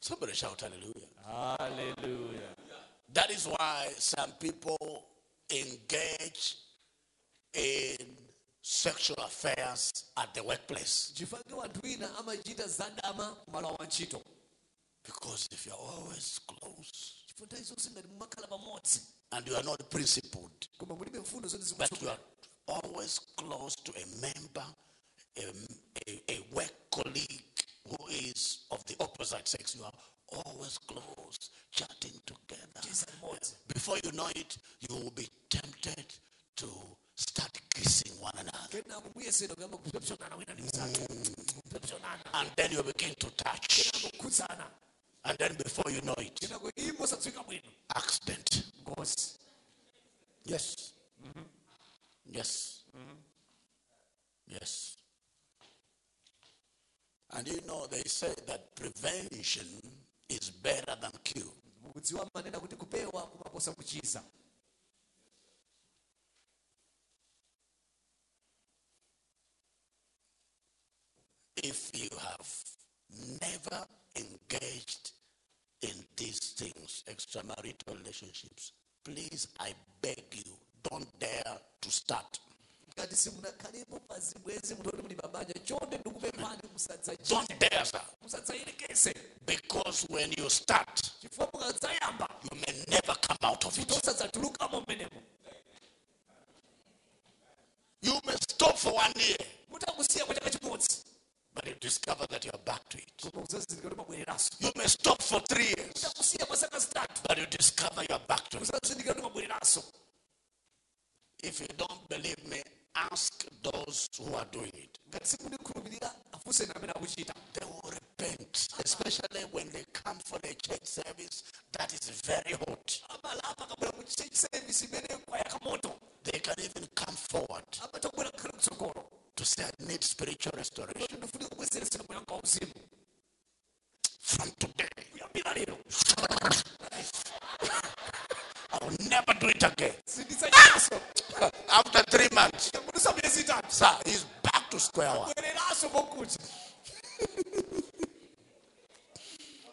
Somebody shout hallelujah. Hallelujah. That is why some people engage in sexual affairs at the workplace. chifukwa anthu ina amachita zadama kumalo wa ntchito Because if you're always close chifukwa nthawi zonse ngati mumakhala pamodzi and you are not principled, koma mulibe mfundo zoti but you are always close to a member, a, a, a work colleague who is of the opposite sex, you are always close, chatting together. Before you know it, you will be tempted to start kissing one another. kenako muyesera kuyamba kupsopsonana wina ndi mzake mm. kupsopsonana And then you begin to touch. And then before you know it, kenako imo sadziwika bwino accident. Yes. Yes. Yes. And you know, they say that prevention is better than cure. mukudziwa manena kuti kupewa kumaposa kuchiza If you have never engaged in these things, extramarital relationships, please, I beg you, don't dare to start. Ngati simunakhalepo pa zibwenzi munthu kuti muli mabanja chonde ndikupemphani musadzachite Don't dare, sir. Because when you start, chifukwa mukadzayamba you may never come out of it. mmenemo You may stop for one year, mutakusiya kwa chaka chimodzi but you discover that you are back to it. koma udzazindikira kuti mabwereranso You may stop for three years, mutakusiya kwa zaka zitatu but you discover you are back to it. udzazindikira kuti mabwereranso If you don't believe me, ask those who are doing it. They will repent, especially when they come for the church service that is very hot. They can even come forward to say, I need spiritual restoration. From today, I will never do it again. Ah! After three months, kuyambudisa miyezi itatu sir, he's back to square one.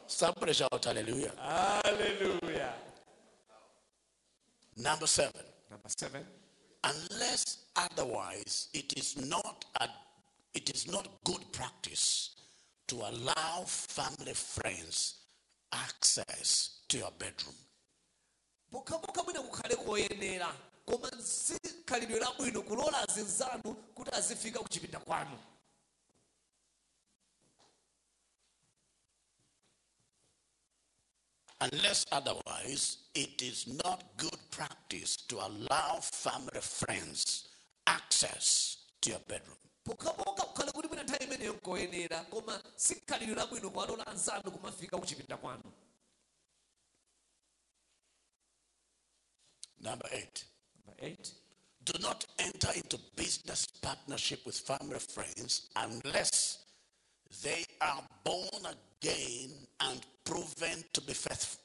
Somebody shout hallelujah. haleluya Number seven. number seven unless otherwise it is not a, it is not good practice to allow family friends access to your bedroom pokhapokha mwina kukhale koyenera. Koma si khalidwe labwino kulola azinzanu kuti azifika kuchipinda kwanu. Unless otherwise it is not good practice to allow family friends access to your bedroom. Pokhapokha kukhale kuti mwina nthawi imeneyo nkoyenera koma si khalidwe labwino kuwalola anzanu kumafika kuchipinda kwanu number 8 number eight. Do not enter into business partnership with family friends unless they are born again and proven to be faithful.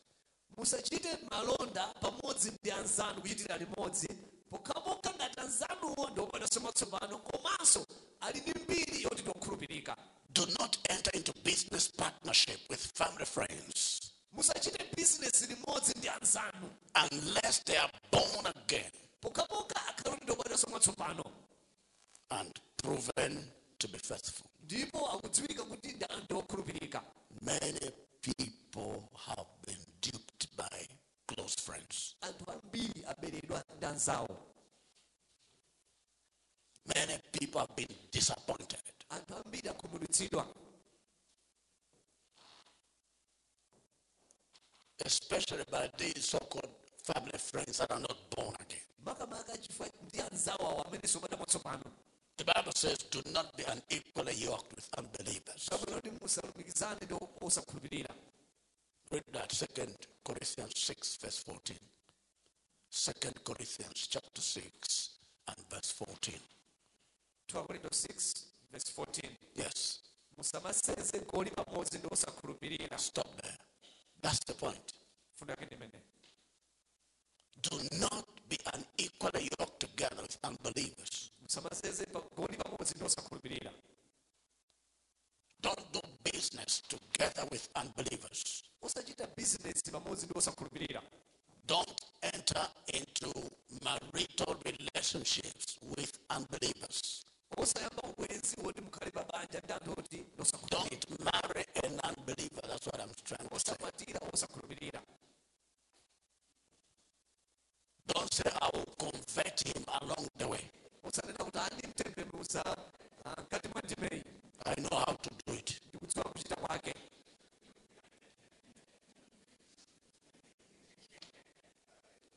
musachite malonda pamodzi ndi anzanu kuchitira limodzi. Pokhapokha ngati anzanuwo ndi obadwanso matsopano komanso ali ndi mbiri yoti ndiokhulupirika Do not enter into business partnership with family friends musachite bizinesi limodzi ndi anzanu unless they are born again pokhapokha akhale kuti ndiobadwanso matsopano and proven to be faithful. ndipo akudziwika kuti ndi anthu okhulupirika Many people have been duped by close friends. anthu ambiri aberedwa ndi anzawo Many people have been disappointed. anthu ambiri akhumudwitsidwa especially by these so-called family friends that are not born again. makamaka chifukwa ndi anzawo awo amene sobada mwatsopano The Bible says, "Do not be unequally yoked with unbelievers." kapena kuti musalumikizane ndi osakhulupirira Read that Second Corinthians six verse fourteen. Second Corinthians chapter six and verse fourteen. 2 Korinto 6 verse 14 Yes, musamasenze goli pamodzi ndi osakhulupirira stop there. That's the point. fundo yake ndi imene Do not be unequally yoked together with unbelievers. musamasenze pa- goli pamodzi ndi osakhulupirira Don't do business together with unbelievers. osachita bizinesi pamodzi ndi osakhulupirira Don't enter into marital relationships with unbelievers. Osayamba ubwenzi woti mukhale pabanja ndi anthu oti ndi osakhulupirira Don't marry an unbeliever. That's what I'm trying to say. Don't say, I will convert him along the way. osanena kuti andimtembenuza ah, mkati mwa ndimeyi I know how to do it. ndikudziwa kuchita kwake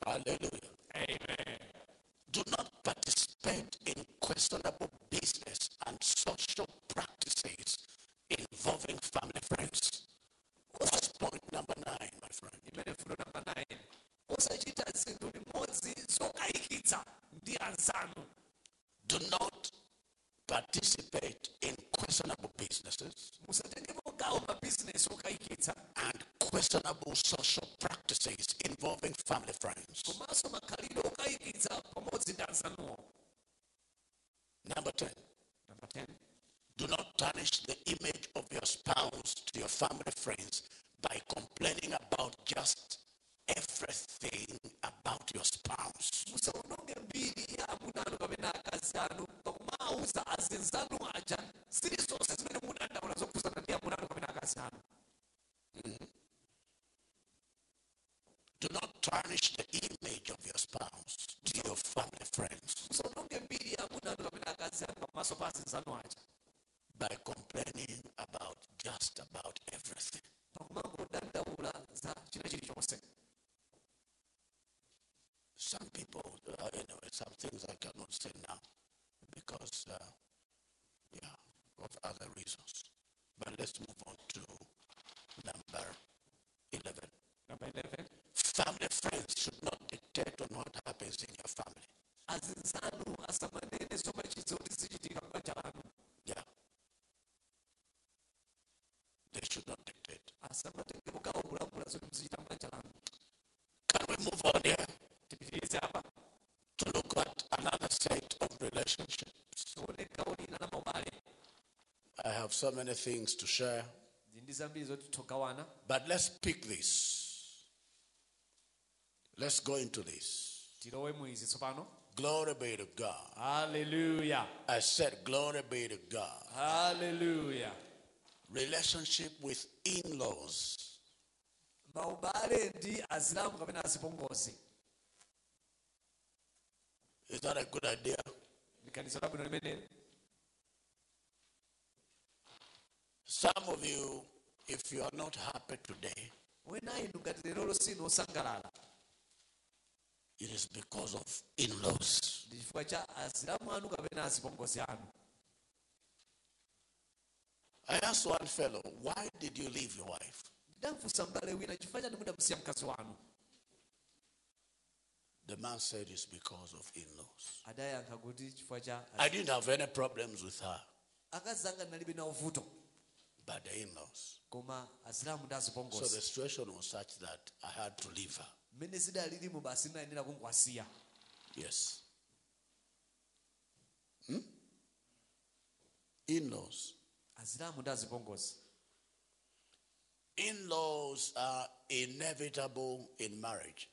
Hallelujah. amen Do not participate in questionable business and social practices involving family friends. That's point number nine, my friend. imene fundo namba 9 osachita zinthu limodzi zokayikitsa ndi anzanu Do not participate in questionable businesses musatengepo gawo mabizinesi okayikitsa and questionable social practices involving family friends. komanso makhalidwe okayikitsa pamodzi ndi anzanuwo Number 10. Number 10 Do not tarnish the image of your spouse to your family friends by complaining about just everything about your spouse. musaononge mbiri ya amuna kapena akazi anu pakumauza azenzanu aja zilizonse zimene mudandaula zokhuzana ndi amuna anu kapena akazi anu Do not tarnish the image of your spouse to your family friends. Musaononge mbiri ya amuna anu kapena akazi anu pamaso pa azenzanu aja by complaining about just about everything. pakumangodandaula za china chilichonse Some people, uh, anyway, some things I cannot say now because, uh, yeah, of other reasons. But let's move on to number 11. namba 11 Family friends should not dictate on what happens in your family. azinzanu asamanene zomachitsa kuti zichitika m'banja lanu Yeah. They should not dictate. asamatengepo gawo kulamula zoti muzichita m'banja lanu Can we move on here to look at another set of relationships? I have so many things to share, ndi ndi zambiri zoti togawana but let's pick this. Let's go into this. tilowe mwizi tsopano Glory be to God. Hallelujah. I said, Glory be to God. Hallelujah. Relationship with in laws. maubale ndi azilamu kapena azipongozi Is that a good idea? Some of you, if you are not happy today, wena inu ngati lero sinu osangalala it is because of in laws. ndi chifukwa cha azilamu anu kapena azipongozi anu I asked one fellow, Why did you leave your wife? ndamfunsa m'bale wina chifukwa chani mudamsiya mkazi wanu The man said it's because of in laws. adayankha kuti chifukwa cha I didn't have any problems with her, akazi anga ndinalibe nawo vuto but the in laws. koma azilamu ndi So the situation was such that I had to leave her. mmene zidalilimu basi ndinayenera kungwasiya Yes. Hmm? In laws. azilamu ndi azipongozi In laws are inevitable in marriage.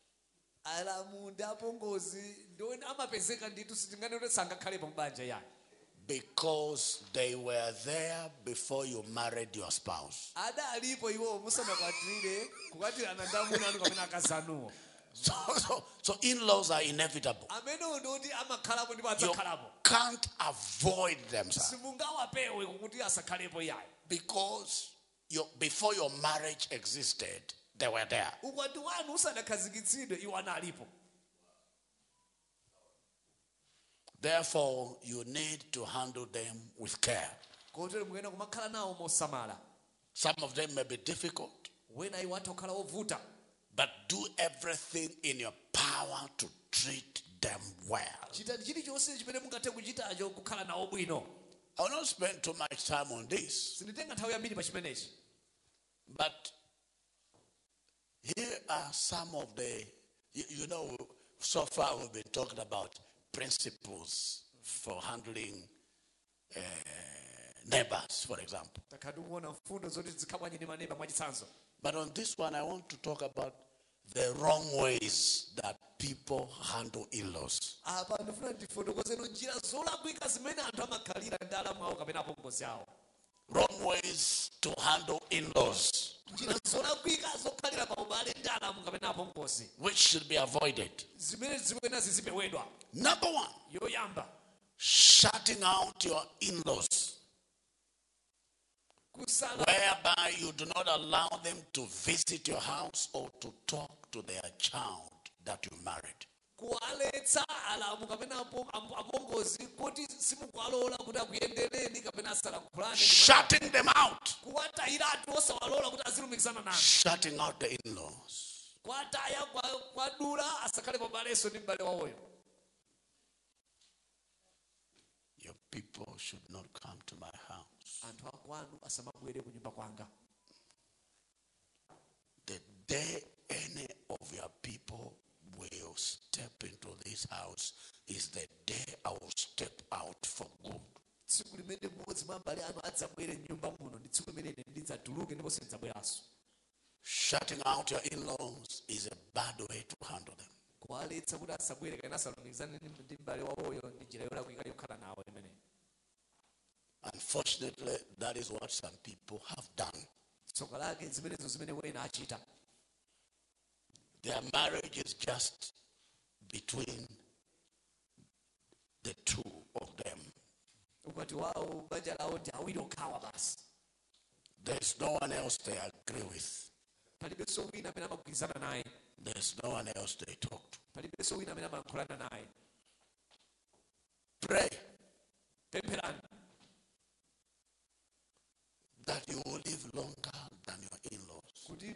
alamu ndi apongozi ndione amapezeka nditu sitinganene sangakhalepo mbanja yani Because they were there before you married your spouse. adalipo iwo musanakwatire kukwatirana ndi amuna anu kapena akazi anuwo So, so, so in-laws are inevitable. amenewo ndoti amakhalapo ndipo You can't avoid them, sir. simungawapewe kuti asakhalepo yayo Because you, before your marriage existed, they were there. ukwati wanu usanakhazikitsidwe iwo analipo Therefore, you need to handle them with care. kotero mukuyenda kumakhala nawo mosamala Some of them may be difficult, wena iwo atha kukhala ovuta but do everything in your power to treat them well. chitani chilichonse chimene mungathe kuchitacho kukhala nawo bwino I will not spend too much time on this, sinditenga nthawi yambiri pa but here are some of the, you, you know, so far we've been talking about principles for handling uh, neighbors, for example. takhala tikuona mfundo zoti zikhabwanye ndi maneba mwachitsanzo But on this one, I want to talk about the wrong ways that people handle in laws. apa ndifuna ndifotokozeni njira zolakwika zimene anthu amakhalira ndi alamu awo kapena apongozi awo Wrong ways to handle in laws, njira zolakwika zokhalira pa ubale ndi alamu kapena apongozi which should be avoided. zimene zimene zizipewedwa Number one, yoyamba shutting out your in laws, whereby you do not allow them to visit your house or to talk to their child that you married. Kuwaletsa alamu kapena apo- apo- apongozi kuti simukuwalola kuti akuyendereni kapena asalakhulane Shutting them out, kuwatayiratu osawalola kuti azilumikizana nanu shutting out the in laws. kwataya kwadula asakhale pabaleso ndi m'bale wawoyo Your people should not come to my house. anthu akwanu asamabwere ku nyumba kwanga The day any of your people will step into this house is the day I will step out for good. tsiku limene mmodzi mwa abale anu adzabwere mnyumba muno ndi tsiku limene ndidzatuluke ndipo sindidzabweranso Shutting out your in laws is a bad way to handle them. kuwaletsa kuti asabwere kapena asalumikizane ndi- ndi m'bale wawoyo ndi njira yolakwika yokhala nawo imeneyi Unfortunately, that is what some people have done. tsoka lake zimenezo zimene wena achita Their marriage is just between the two of them. ukwati wawo banja lawo ndi awiri okhawa basi There's no one else they agree with. palibenso wina amene amagwirizana naye There's no one else they talk to. palibenso wina amene amalankhulana naye Pray that you will live longer than your in-laws. kuti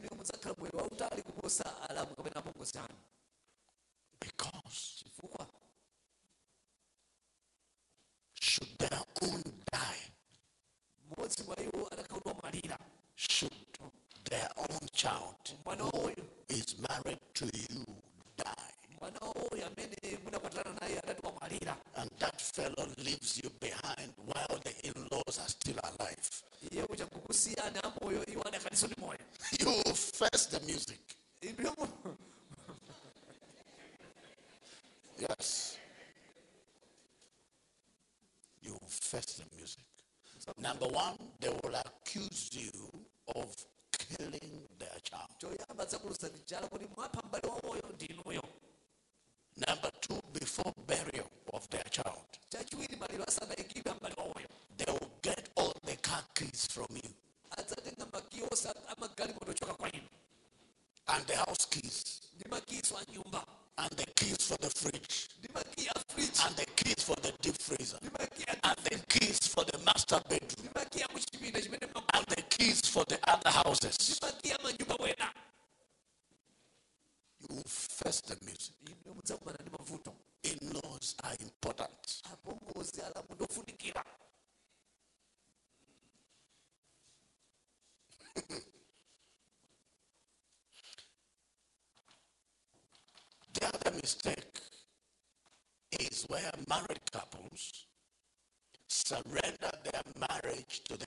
Because should their own die, mmodzi mwa iwo adakhala wamwalira should their own child wawoyo is married to you die, mwana wawoyo amene munakwatirana naye adati wamwalira and that fellow leaves you behind while the in-laws are still alive, iye uja kukusiyani amoyo iwo adakaliso ndi moyo. [laughs] You face the music. Yes. You face the music. Number one, they will accuse you of killing their child. choyamba adzakuluza njala kuti mwapha m'bale wawoyo ndinuyo Number two, before burial of their child, chachiwiri maliro asanayikidwe m'bale wawoyo they will get all the car keys from you. Adzatenga makiyosa amagalimoto choka kwa inu and the house keys and the keys for the fridge and the keys for the deep freezer and the keys for the master bedroom and the keys for the other houses. You will face the music. mavuto In-laws are important. apongozi alamu ndofunikira The other mistake is where married couples surrender their marriage to the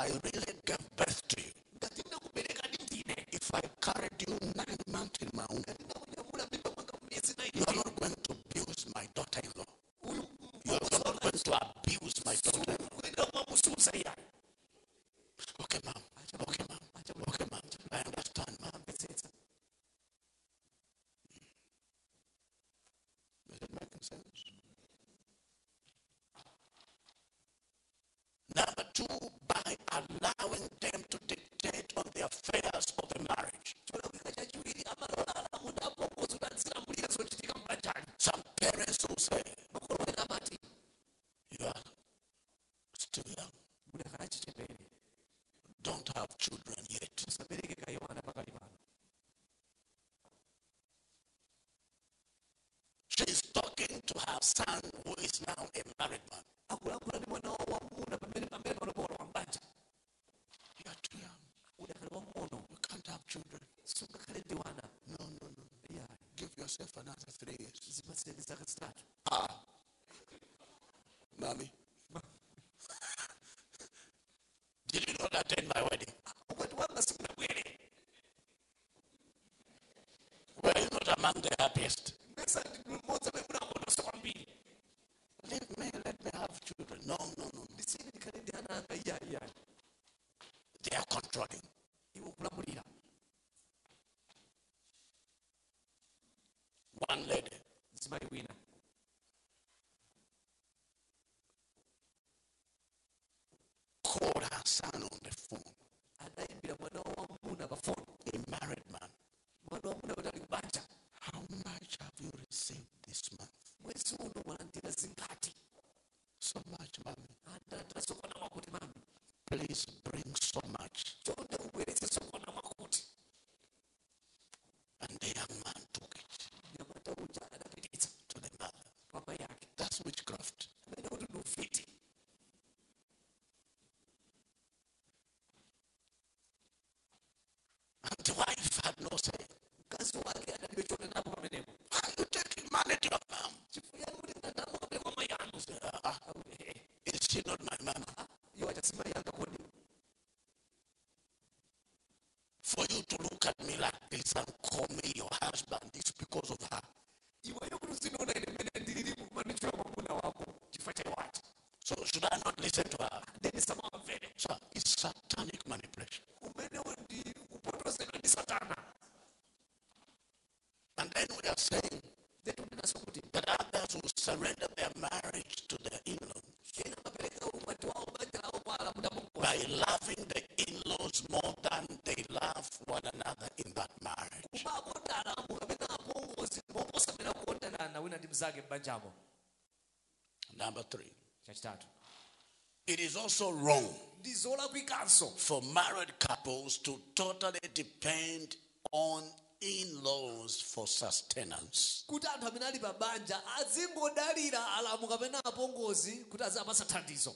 I really son who is now a married man. You are too young. You can't have children. No, no, no. Yeah. Give yourself another three years. Ah. Mommy. Did you not attend my wedding? Well, you not among the happiest. son please and call me your husband. It's because of her. zake number three. It is also wrong for married couples to totally depend on in-laws for sustenance. Kuti anthu amene ali alamu kapena apongozi kuti azapasa thandizo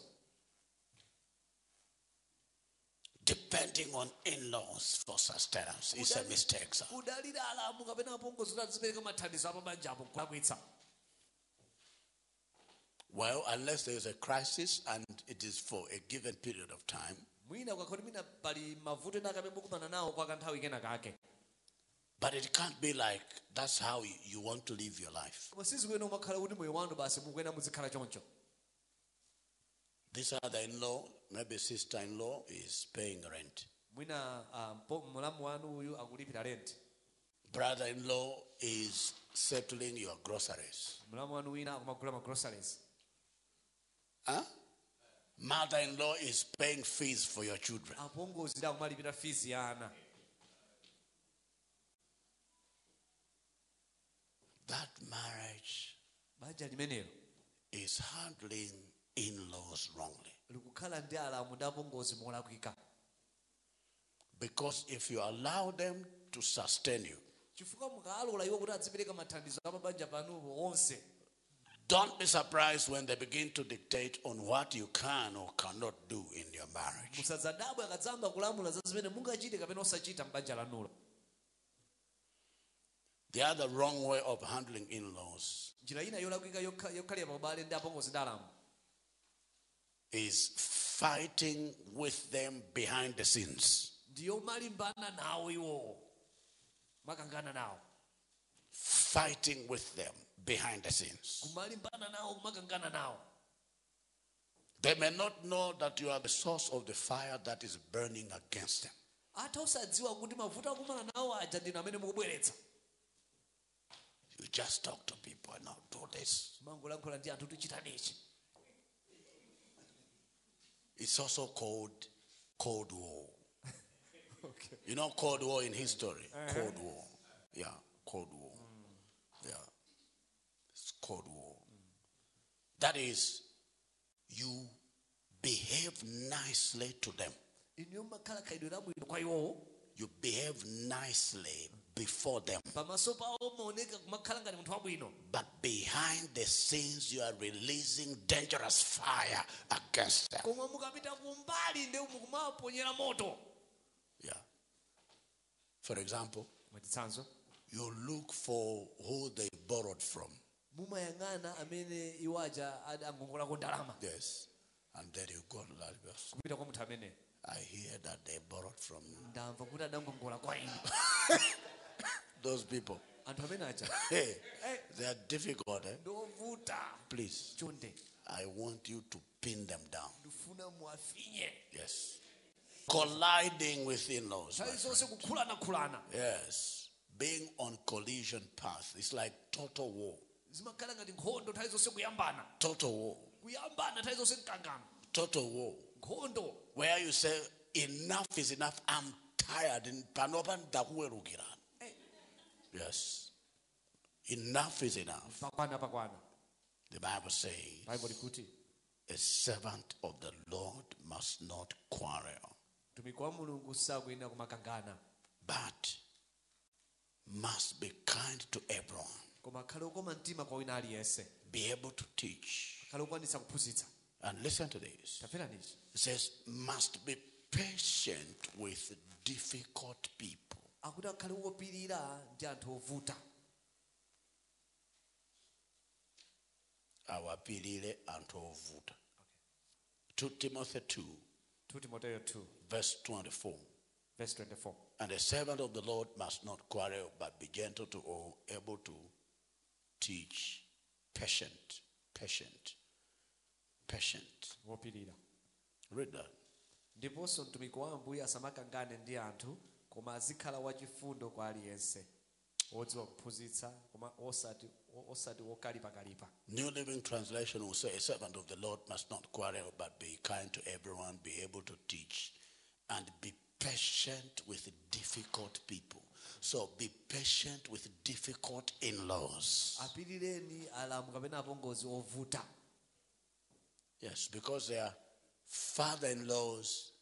depending on in-laws for sustenance is a mistake sir. Well, unless there is a crisis and it is for a given period of time. But it can't be like that's how you want to live your life. This other in law, maybe sister in law, is paying rent. Brother in law is settling your groceries. Huh? Mother in law is paying fees for your children. apongozi akumalipira fees ya ana That marriage is handling in laws wrongly. likukhala ndi alamu ndi apongozi molakwika Because if you allow them to sustain you, don't be surprised when they begin to dictate on what you can or cannot do in your marriage. musadzadabwe akadzamba kulamula za zimene mungachite kapena osachita mbanja lanulo The other wrong way of handling in laws njira ina yolakwika yokha- yokhalira pabale ndi apongozi ndi alamu. is fighting with them behind the scenes, ndiyo malimbana nawo iwowo makangana nawo. Fighting with them behind the scenes. kumalimbana nawo kumakangana nawo They may not know that you are the source of the fire that is burning against them. atha osadziwa kuti mavuto akumana nawo aja ndinu amene mukubweretsa You just talk to people and now, do this. mangolankhula ndi anthu tichitanichi It's also called Cold War. [laughs] okay. You know Cold War in history? Uh-huh. Cold War. Yeah, Cold War. Yeah. It's Cold War. That is, you behave nicely to them. inu makhala khalidwe labwino kwa iwowo You behave nicely before them. pamaso pawo maoneka kumakhala ngati munthu wabwino But behind the scenes, you are releasing dangerous fire against them. koma mukapita kumbali ndi mukumaponyera moto Yeah. For example, you look for who they borrowed from. Mumayang'ana amene iwo aja angongolako ndalama Yes. And then you go to that person. kupita kwa munthu amene I hear that they borrowed from ndamva kuti adangongola kwa inu [laughs] those people. anthu amene aja [laughs] Hey, they are difficult. Eh? ndovuta Please, chonde I want you to pin them down. ndifuna muafinye Yes. Colliding with in laws. zonse kukhulanakhulana Yes. Being on collision path. It's like total war. Zimakhala ngati nkhondo nthawi zonse kuyambana Total war. kuyambana nthawi zonse mkangano Total war. nkhondo Where you say, enough is enough. I'm tired. And panopa ndakuwerukirani. Eh. Yes. Enough is enough. pakwana pakwana The Bible says baibo likuti a servant of the Lord must not quarrel, mtumiki wa mulungu sakuyenera kumakangana but must be kind to everyone, koma akhale mtima kwa wina aliyense be able to teach. And listen to this. It says, must be patient with difficult people. akuti akhale wopirira ndi anthu ovuta. Awapirire anthu ovuta. 2 timothy 2 2 timoteyo 2 verse 24 verse 24 and a servant of the lord must not quarrel but be gentle to all able to teach. Patient. Patient. Patient. Wopirira read that. Ndiponso mtumiki wa ambuye asamakangane ndi anthu koma azikhala wachifundo kwa aliyense. Wodziwa kuphunzitsa koma osati osati wokalipakalipa. New living translation will say a servant of the lord must not quarrel but be kind to everyone be able to teach and be patient with difficult people so be patient with difficult in-laws apirireni alamu kapena apongozi ovuta Yes, because they are father in laws,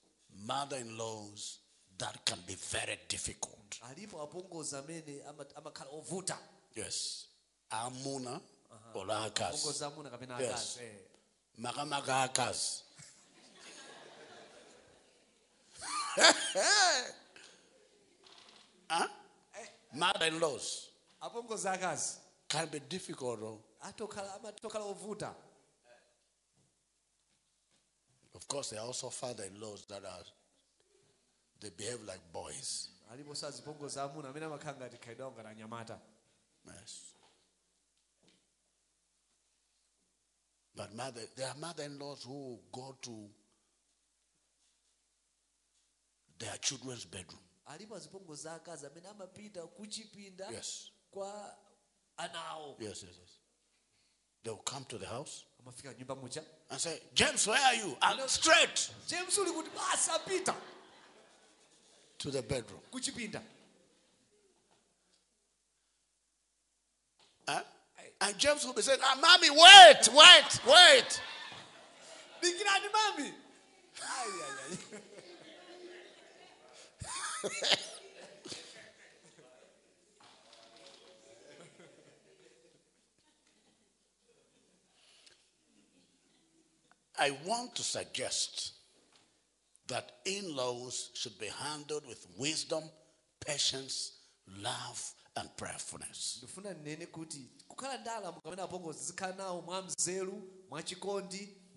mother in laws that can be very difficult. alipo apongozi amene ama- amakhala ovuta Yes. Amuna or akas. apongozi amuna kapena Yes. akazi eh. Makamaka akas. [laughs] huh? Mother in laws apongozi akazi can be difficult. oh. atokhala amatokhala ovuta Of course, there are also father in laws that are, they behave like boys. alipo sazipongozi amuna amene amakhala ngati khalidwe awo ngati anyamata Yes. But mother, there are mother-in-laws who go to their children's bedroom. Alipo azipongozi akazi amene amapita kuchipinda Yes. kwa anawo Yes, yes, yes. They'll come to the house amafika nyumba mucha and say, James, where are you? I'm straight james uli kuti basi apita to the bedroom. kuchipinda Huh? And James will be saying, ah, Mommy, wait, wait, wait. [laughs] I want to suggest that in laws should be handled with wisdom, patience, love, and prayerfulness.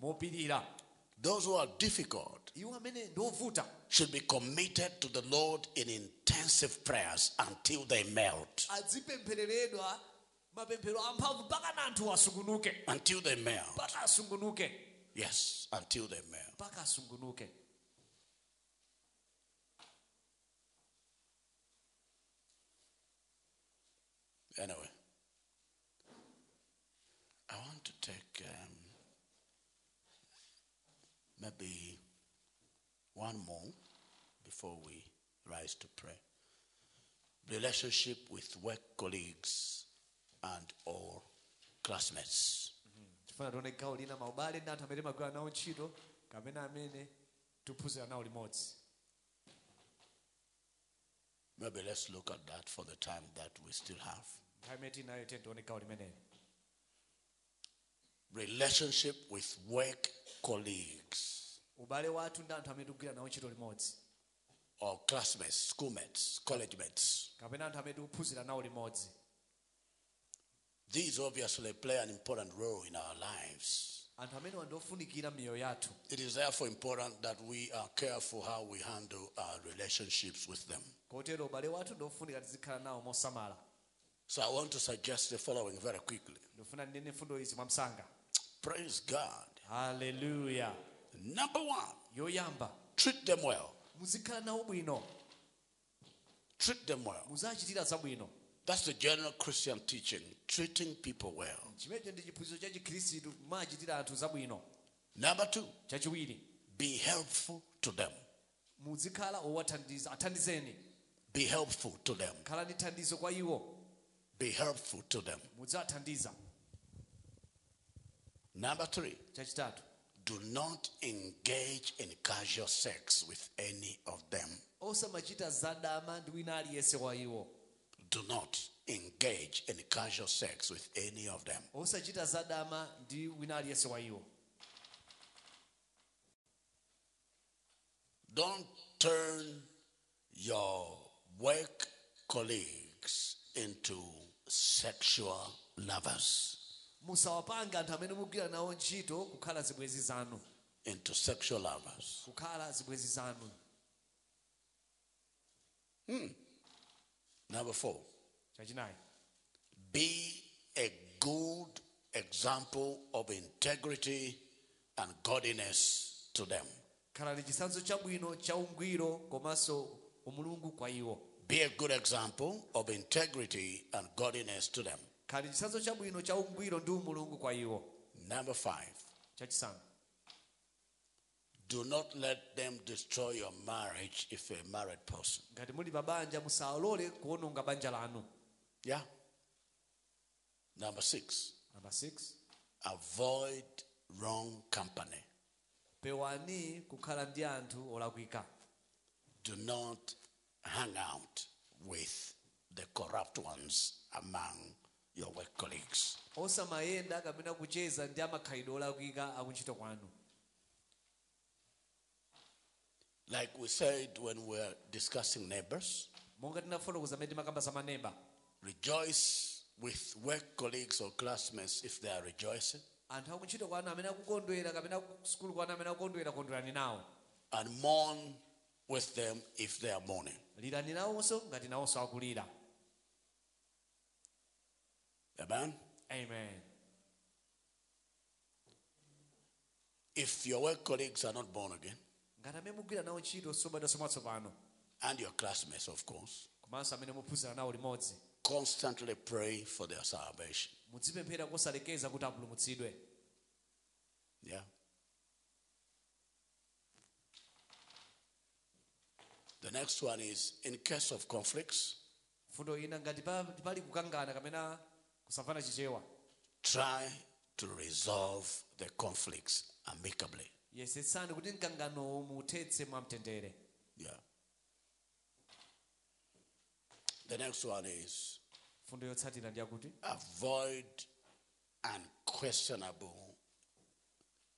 mopirira Those who are difficult iwo amene ndiovuta should be committed to the Lord in intensive prayers until they melt. adzipemphereredwa mapemphero amphamvu mpaka na anthu asungunuke Until they melt. Yes, until they melt. Anyway, I want to take maybe one more before we rise to pray. Relationship with work colleagues and or classmates. tifuna tione gawo lina maubale ndi anthu amene magwira nawo ntchito kapena amene tiphunzira nawo limodzi Maybe let's look at that for the time that we still have. nthawi imene tinayo tiye tione gawo limeneli Relationship with work colleagues ubale wathu ndi anthu amene tikugwira nawo ntchito limodzi or classmates, schoolmates, college mates. kapena anthu amene tikuphunzira nawo limodzi These obviously play an important role in our lives. anthu amene wandofunikira miyoyo yathu It is therefore important that we are careful how we handle our relationships with them. kotero ubale wathu ndofunika tizikhala nawo mosamala So I want to suggest the following very quickly. Praise God. Hallelujah. Number one, yoyamba treat them well. muzikhala nawo bwino Treat them well. That's the general Christian teaching, treating people well. chimenecho ndi chiphunzitso cha chikhristu machitira anthu zabwino Number two, be helpful to them. muzikhala owathandiza athandizeni Be helpful to them. khala ndi kwa iwo Be helpful to them. Number three, do not engage in casual sex with any of them. osamachita zadama ndi wina iwo Do not engage in casual sex with any of them. osachita zadama ndi wina iwo Don't turn your work colleagues into sexual lovers. Musawapanga anthu amene mugwira nawo ntchito kukhala zibwenzi zanu Into sexual lovers. kukhala zibwenzi zanu hmm. Number four, chachinayi be a good example of integrity and godliness to them. khala ndi chitsanzo chabwino cha ungwiro komanso umulungu kwa iwo Be a good example of integrity and godliness to them. Ndi chitsanzo chabwino cha ungwiro ndi umulungu kwa iwo. Number five, do not let them destroy your marriage if you're a married person. ngati muli pa musalole kuononga banja lanu. Yeah. Number six, namba 6 avoid wrong company. pewani kukhala ndi anthu olakwika. Do not hang out with the corrupt ones among your work colleagues. kucheza ndi amakhalidwe olakwika akuntchito kwanu. Like we said when we were discussing neighbors, monga timakamba za maneba. rejoice with work colleagues or classmates if they are rejoicing, anthu akuntchito kwanu amene akukondwera kapena sukulu kwanu amene akukondwera kondwerani nawo. And mourn with them if they are mourning. lirani nawonso ngati nawonso akulira Amen. amen If your work colleagues are not born again, ngati amene mugwira nawo ntchito sobadwa mwatsopano and your classmates, of course, komanso amene muphunzira nawo limodzi constantly pray for their salvation. muzipemphera kosalekeza kuti apulumutsidwe Yeah. The next one is in case of conflicts, mfundo ina ngati pa- pali kukangana kapena kusamvana chichewa try to resolve the conflicts amicably. yesetsani kuti mkanganowo muthetse mwamtendere Yeah. The next one is mfundo yotsatira ndi avoid unquestionable,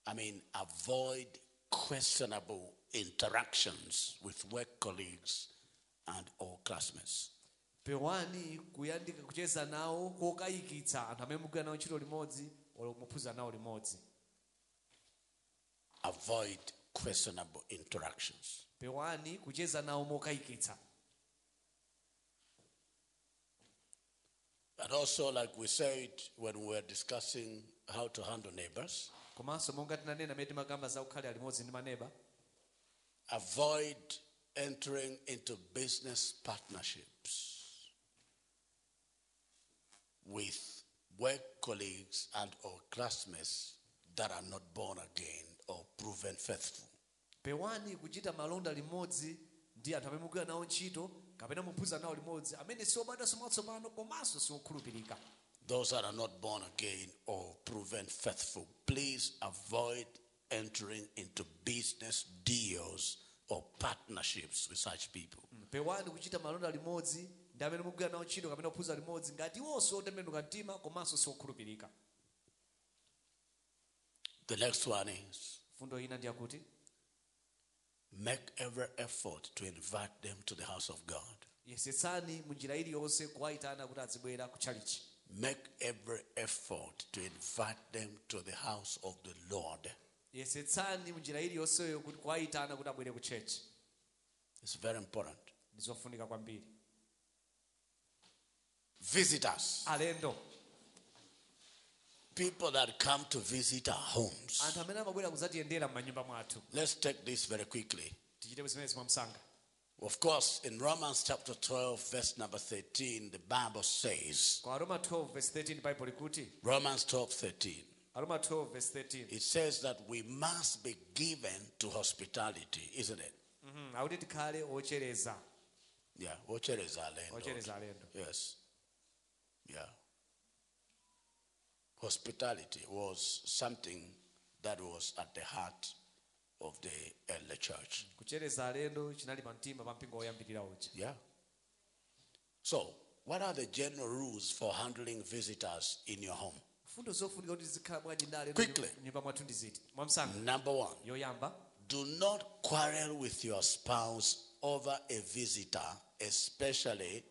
I mean, avoid questionable interactions with work colleagues and or classmates. Pewani kuyandika kucheza nawo kokayikitsa anthu amene mugwira nawo ntchito limodzi olo nawo limodzi Avoid questionable interactions. pewani kucheza nawo mokayikitsa And also, like we said when we were discussing how to handle neighbors, avoid entering into business partnerships with work colleagues and or classmates that are not born again or proven faithful. pewani kuchita malonda limodzi ndi anthu amene mugwira nawo ntchito kapena nawo limodzi amene siobadwa mwatsopano komanso siokhulupirika Those that are not born again or proven faithful, please avoid entering into business deals or partnerships with such people. Mm, pewani kuchita malonda limodzi ndi amene mugwira nawo ntchito kapena limodzi ngati iwonso otembenuka mtima komanso siokhulupirika The next one is fundo ina ndi yakuti make every effort to invite them to the house of God. yesetsani munjira iliyonse kuwayitana kuti azibwera Make every effort to invite them to the house of the Lord. yesetsani munjira iliyonseyo kuti kuwayitana kuti abwere ku chechi It's very important. ndi zofunika kwambiri Visitors, alendo people that come to visit our homes. anthu amene amabwera kuzatiyendera m'manyumba mwathu Let's take this very quickly. tichite zimenezi mwamsanga Of course, in Romans chapter 12, verse number 13, the Bible says, aroma 12 verse 13 Romans 12, 13, aroma 12 verse 13 it says that we must be given to hospitality, isn't it? Mhm, ochereza Yeah, ochereza alendo. ochereza alendo Yes. Yeah. Hospitality was something that was at the heart of the early church. kuchereza alendo chinali pa mtima pa mpingo woyambirira uja Yeah. So, what are the general rules for handling visitors in your home? fundo zofunika kuti zikhala bwanji ndi alendo Quickly. nyumba mwathu ndi ziti mwamsanga Number one, do not quarrel with your spouse over a visitor, especially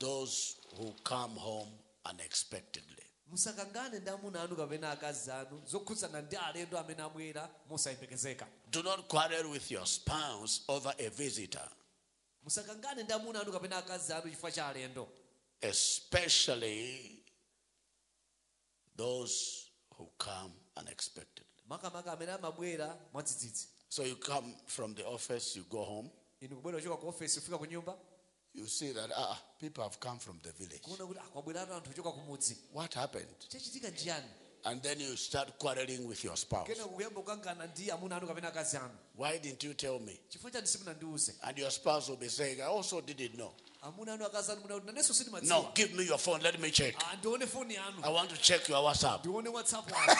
those who come home unexpectedly. musakangane ndi anu kapena akazi anu zokhudzana ndi alendo amene abwera mosayembekezeka Do not quarrel with your spouse over a visitor, musakangane ndi amuna anu kapena akazi anu chifukwa cha alendo. Especially those who come unexpectedly. makamaka amene amabwera mwadzidzidzi. So you come from the office, you go home, inu kubwera kuchoka ku ofesi kufika ku nyumba you see that ah, people have come from the village. ah, kwabweratu anthu ochoka ku mudzi What happened? And then you start quarreling with your spouse. kena kuyamba kukangana ndi amuna anu kapena akazi anu Why didn't you tell me? chifukwa chani simunandiuze And your spouse will be saying, I also didn't know. amuna anu akazi anu munakuti nanenso No, give me your phone. Let me check. Ah, ndione foni yanu I want to check your WhatsApp. [laughs] ndione whatsapp wanu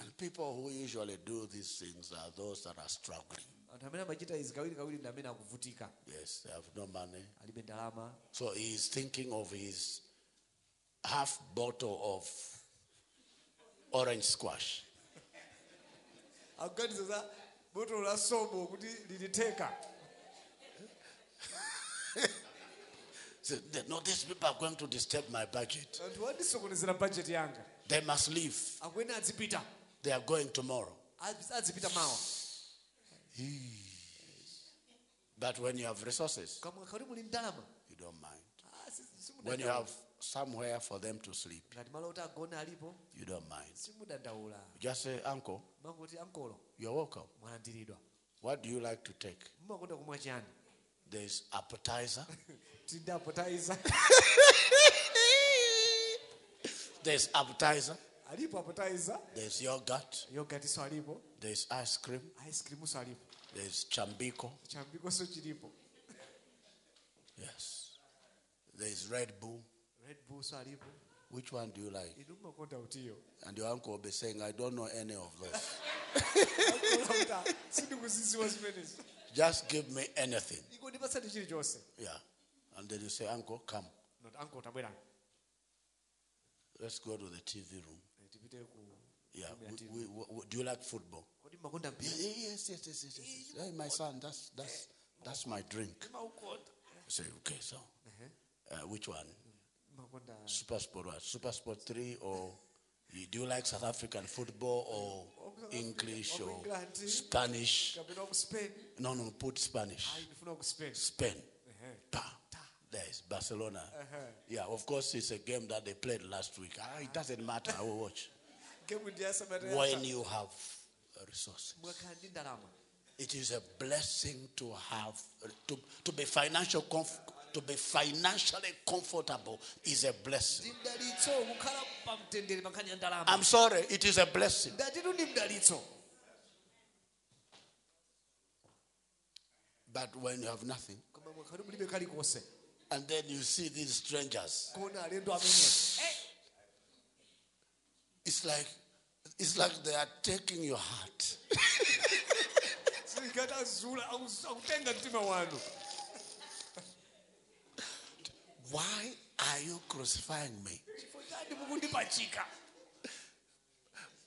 And people who usually do these things are those that are struggling. anthu amene amachita izi kawiri kawiri ndi amene akuvutika Yes, they have no money. So he is thinking of his half bottle of orange squash. akuganiza za botolo la sobo kuti lilitheka [laughs] So, no, these people are going to disturb my budget. anthu andisokonezera bajeti yanga They must leave. They are going tomorrow. Adzi- adzipita mawa But when you have resources, kamwe kali muli ndalama you don't mind. Ah, When you have somewhere for them to sleep, ngati malo oti agone alipo you don't mind. Just say, Uncle, you're welcome. What do you like to take? mumakonda kumwa chani There's appetizer [laughs] There's appetizer. [laughs] alipo appetizer There's yogurt. yogatiso alipo There's ice cream. ice cream so alipo There's chambiko. chambikoso chilipo Yes. There's Red Bull. red bull so alipo Which one do you like? inu mumakonda utiyo And your uncle will be saying, I don't know any of those. [laughs] Just give me anything. iko ndipasani chilichonse Yeah. And then you say, Uncle, come. not uncle tabwerani Let's go to the TV room. Eh, Yeah. We, we, we, do you like football? Yeah, yes, yes, yes, yes, yes. yes. Hey, my son, that's that's that's my drink. I say, okay, so uh, which one? Super Sport what? Super Sport 3 or you, do you like South African football or English Or Spanish? kapena ku spain No, no, put Spanish. ayi ndifuna ku spain. Pa. There's Barcelona. Yeah, of course, it's a game that they played last week. Ah, it doesn't matter. I will watch. Game ndiyasabata When you have resources, mwakhala ndi ndalama it is a blessing to have to, to be financial comf- to be financially comfortable is a blessing. ndi mdalitso kukhala pamtendere pa nkhani ya ndalama I'm sorry, it is a blessing. ndatitu ndi mdalitso But when you have nothing, koma mwakhati mulibe kalikonse and then you see these strangers, kuona alendo amene it's like it's like they are taking your heart. silikati azula aku- akutenga mtima wanu Why are you crucifying me? chifo chani mukundipachika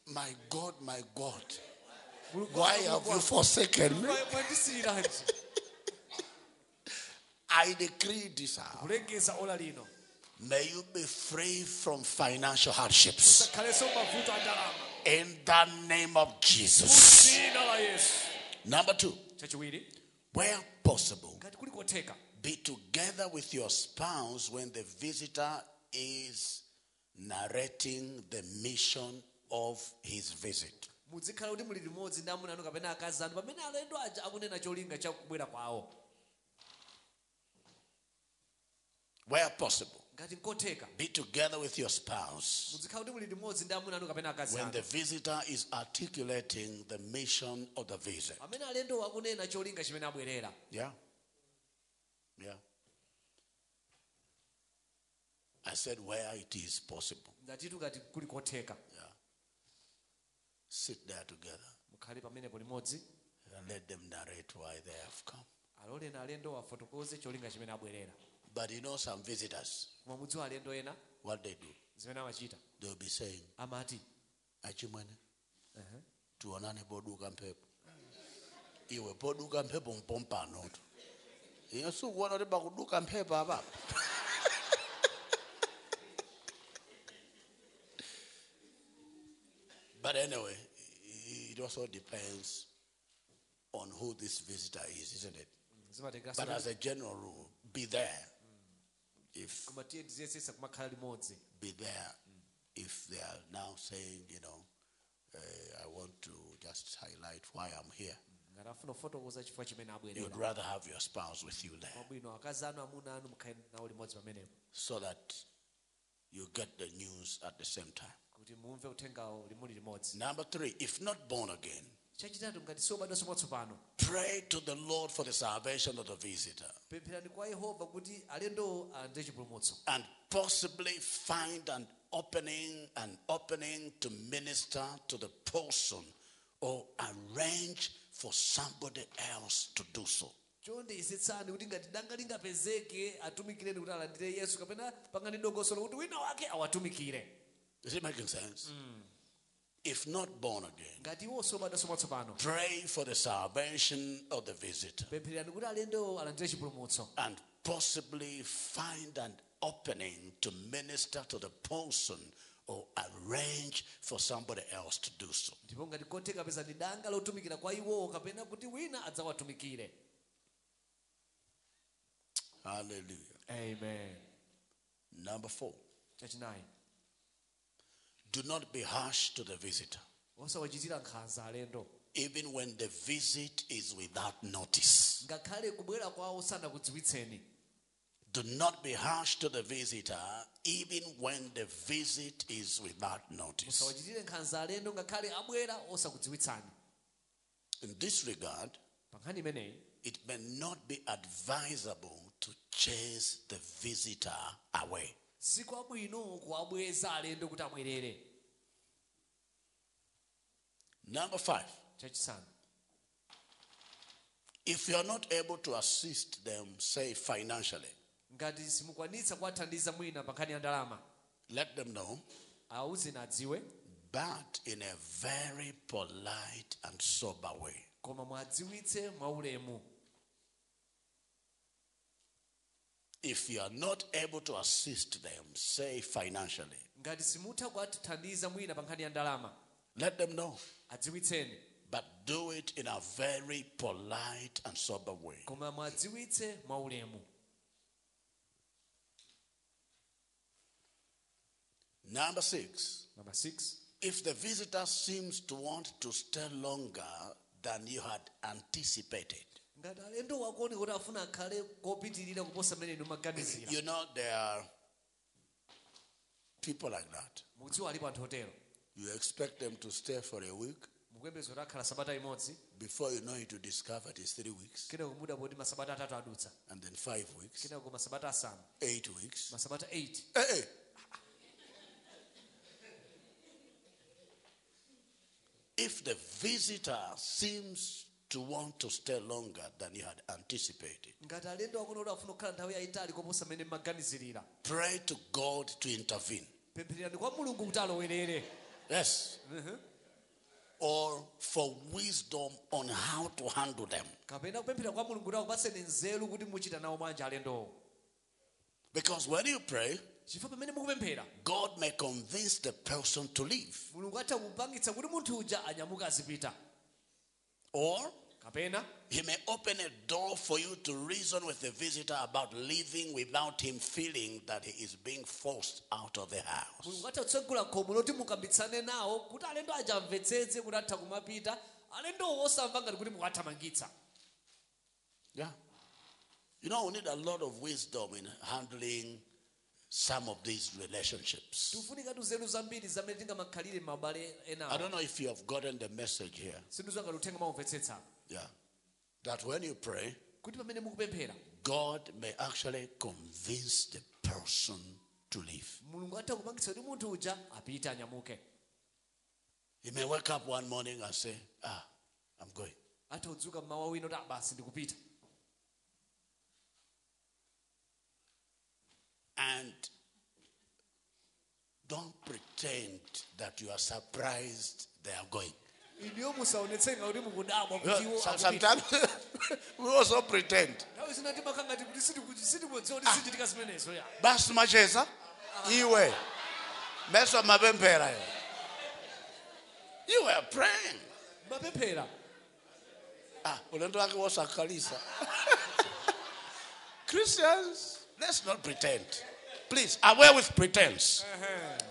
My God, my God, why have you forsaken me? I decree this hour. May you be free from financial hardships. In the name of Jesus. Number two, where possible, be together with your spouse when the visitor is narrating the mission of his visit. Where possible, nkotheka be together with your spouse muzikhala kuti muli limodzi ndi amuna anu kapena akazi when the visitor is articulating the mission of the visit. pamene alendo akunena cholinga chimene abwerera Yeah. Yeah. I said where it is possible. ngatitu ngati kuli kotheka Yeah. Sit there together mukhale pamenepo limodzi and let them narrate why they have come. Alolena alendo afotokoze cholinga chimene abwerera But you know some visitors, koma mudziwa alendo what they do, zimene amachita they'll be saying, amati achimwene tuonane poduka mphepo iwe poduka mphepo mpompanoto iye sikuona kuti pakuduka mphepo apapo but anyway it also depends on who this visitor is isn't it? But as a general rule be there if koma tiye tiziyesesa kumakhala limodzi be there if they are now saying, you know, uh, I want to just highlight why I'm here. ngati afuna kufotokoza chifukwa chimene You'd rather have your spouse with you there. Mabwino akazi anu amuna anu mukhale nawo limodzi pamenepo so that you get the news at the same time. kuti mumve uthengawo limuli limodzi Number three, if not born again, chachitatu ngati siobadwanso mwatsopano pray to the Lord for the salvation of the visitor. Pempherani kwa yehova kuti alendowo alandire chipulumutso. And possibly find an opening, an opening to minister to the person or arrange for somebody else to do so. chonde kuti ngati danga lingapezeke atumikireni kuti alandire yesu kapena pangani dongosolo kuti wina wake awatumikire. Is it making sense? Mm. If not born again, ngati iwo siobadwanso mwatsopano pray for the salvation of the visitor pempherani kuti alendowo alandire chipulumutso. and possibly find an opening to minister to the person or arrange for somebody else to do so. ndipo ngati kotheka pezani danga lotumikira kwa iwowo kapena kuti wina adzawatumikire. Hallelujah. amen. Number four, chachinayi do not be harsh to the visitor, osawachitira nkhanza alendo even when the visit is without notice. ngakhale kubwera kwawo sanakudziwitseni Do not be harsh to the visitor, even when the visit is without notice. musawachitire nkhanza alendo ngakhale abwera osakudziwitsani In this regard, pa nkhani imeneyi it may not be advisable to chase the visitor away. Sikwabwino kuwabweza alendo kuti abwerere Number five, chachisanu if you are not able to assist them, say financially, ngati simukwanitsa kuwathandiza mwina pa nkhani ya ndalama let them know, awuzeni adziwe but in a very polite and sober way. koma mwadziwitse mwaulemu If you are not able to assist them, say financially, ngati simutha kuwathandiza mwina pa nkhani ya ndalama let them know, adziwitseni. But do it in a very polite and sober way. koma mwadziwitse mwaulemu. Number six, number 6 if the visitor seems to want to stay longer than you had anticipated, ngati alendo wakuone kuti afuna akhale kopitirira kuposa mmene inu you know, there are people like that. mukudziwa alipo anthu otero You expect them to stay for a week. mukuyembeza kuti akhala sabata imodzi Before you know it, you discover it is three weeks, kenako kumuda poti masabata atatu adutsa and then five weeks, kenako masabata asanu eight weeks. masabata 8 Hey, hey. If the visitor seems to want to stay longer than you had anticipated, ngati alendo akuona kuti afuna kukhala nthawi yayitali koposa mmene mmaganizirira pray to God to intervene. pemphererani kwa mulungu Yes. Mhm. Or for wisdom on how to handle them. kapena kupemphera kwa mulungu kuti akupatseni nzeru kuti muchita nawo bwanji alendowo Because when you pray, chifukwa pamene mukupemphera God may convince the person to leave. mulungu atha kupangitsa kuti munthu uja anyamuka azipita Or he may open a door for you to reason with the visitor about leaving without him feeling that he is being forced out of the house. mulungu khomo loti mukambitsane nawo kuti alendo aja kuti atha kumapita alendowo osamva ngati kuti mukuwathamangitsa Yeah. You know, we need a lot of wisdom in handling some of these relationships. tifunika nzeru zambiri zamene tingamakhalire m'mabale I don't know if you have gotten the message here. Sindizwa ngati uthenga maumvetsetsa Yeah. That when you pray, kuti pamene mukupemphera God may actually convince the person to leave. mulungu atha kupangitsa kuti munthu uja apite anyamuke He may wake up one morning and say, Ah, I'm going. atha kudzuka mmawa wina kuti abasi ndikupita And don't pretend that you are surprised they are going. Iniyo musaonetsenga kuti mukudabwa You know, kuti iwo some- akupita. sometimes [laughs] we also pretend. nthawi zina timakhala ngati kuti sitikudziwa kuti zichitika zimenezo ya. Basi macheza iwe meso mapemphera yo. you were praying. Mapemphera. Ah ulendo wake wosakhalisa [laughs] christians let's not pretend. Please away with pretense.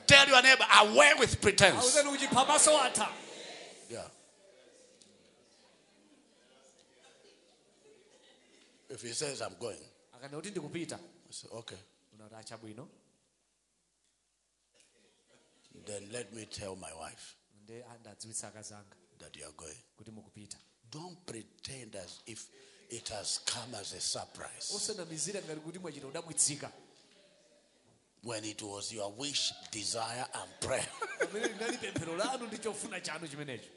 Tell your neighbor away with pretense awuzeni kuchipha maso atha yeah if he says i'm going akana kuti ndikupita i say okay. Unati then let me tell my wife nde ah, ndadziwitsa akazanga that you are going. Kuti mukupita. Don't pretend as if it has come as a surprise. Osanamizira ngati kuti mwachita udabwitsika when it was your wish, desire, and prayer. [laughs] pamene linali pemphero lanu ndi chofuna chanu chimenecho.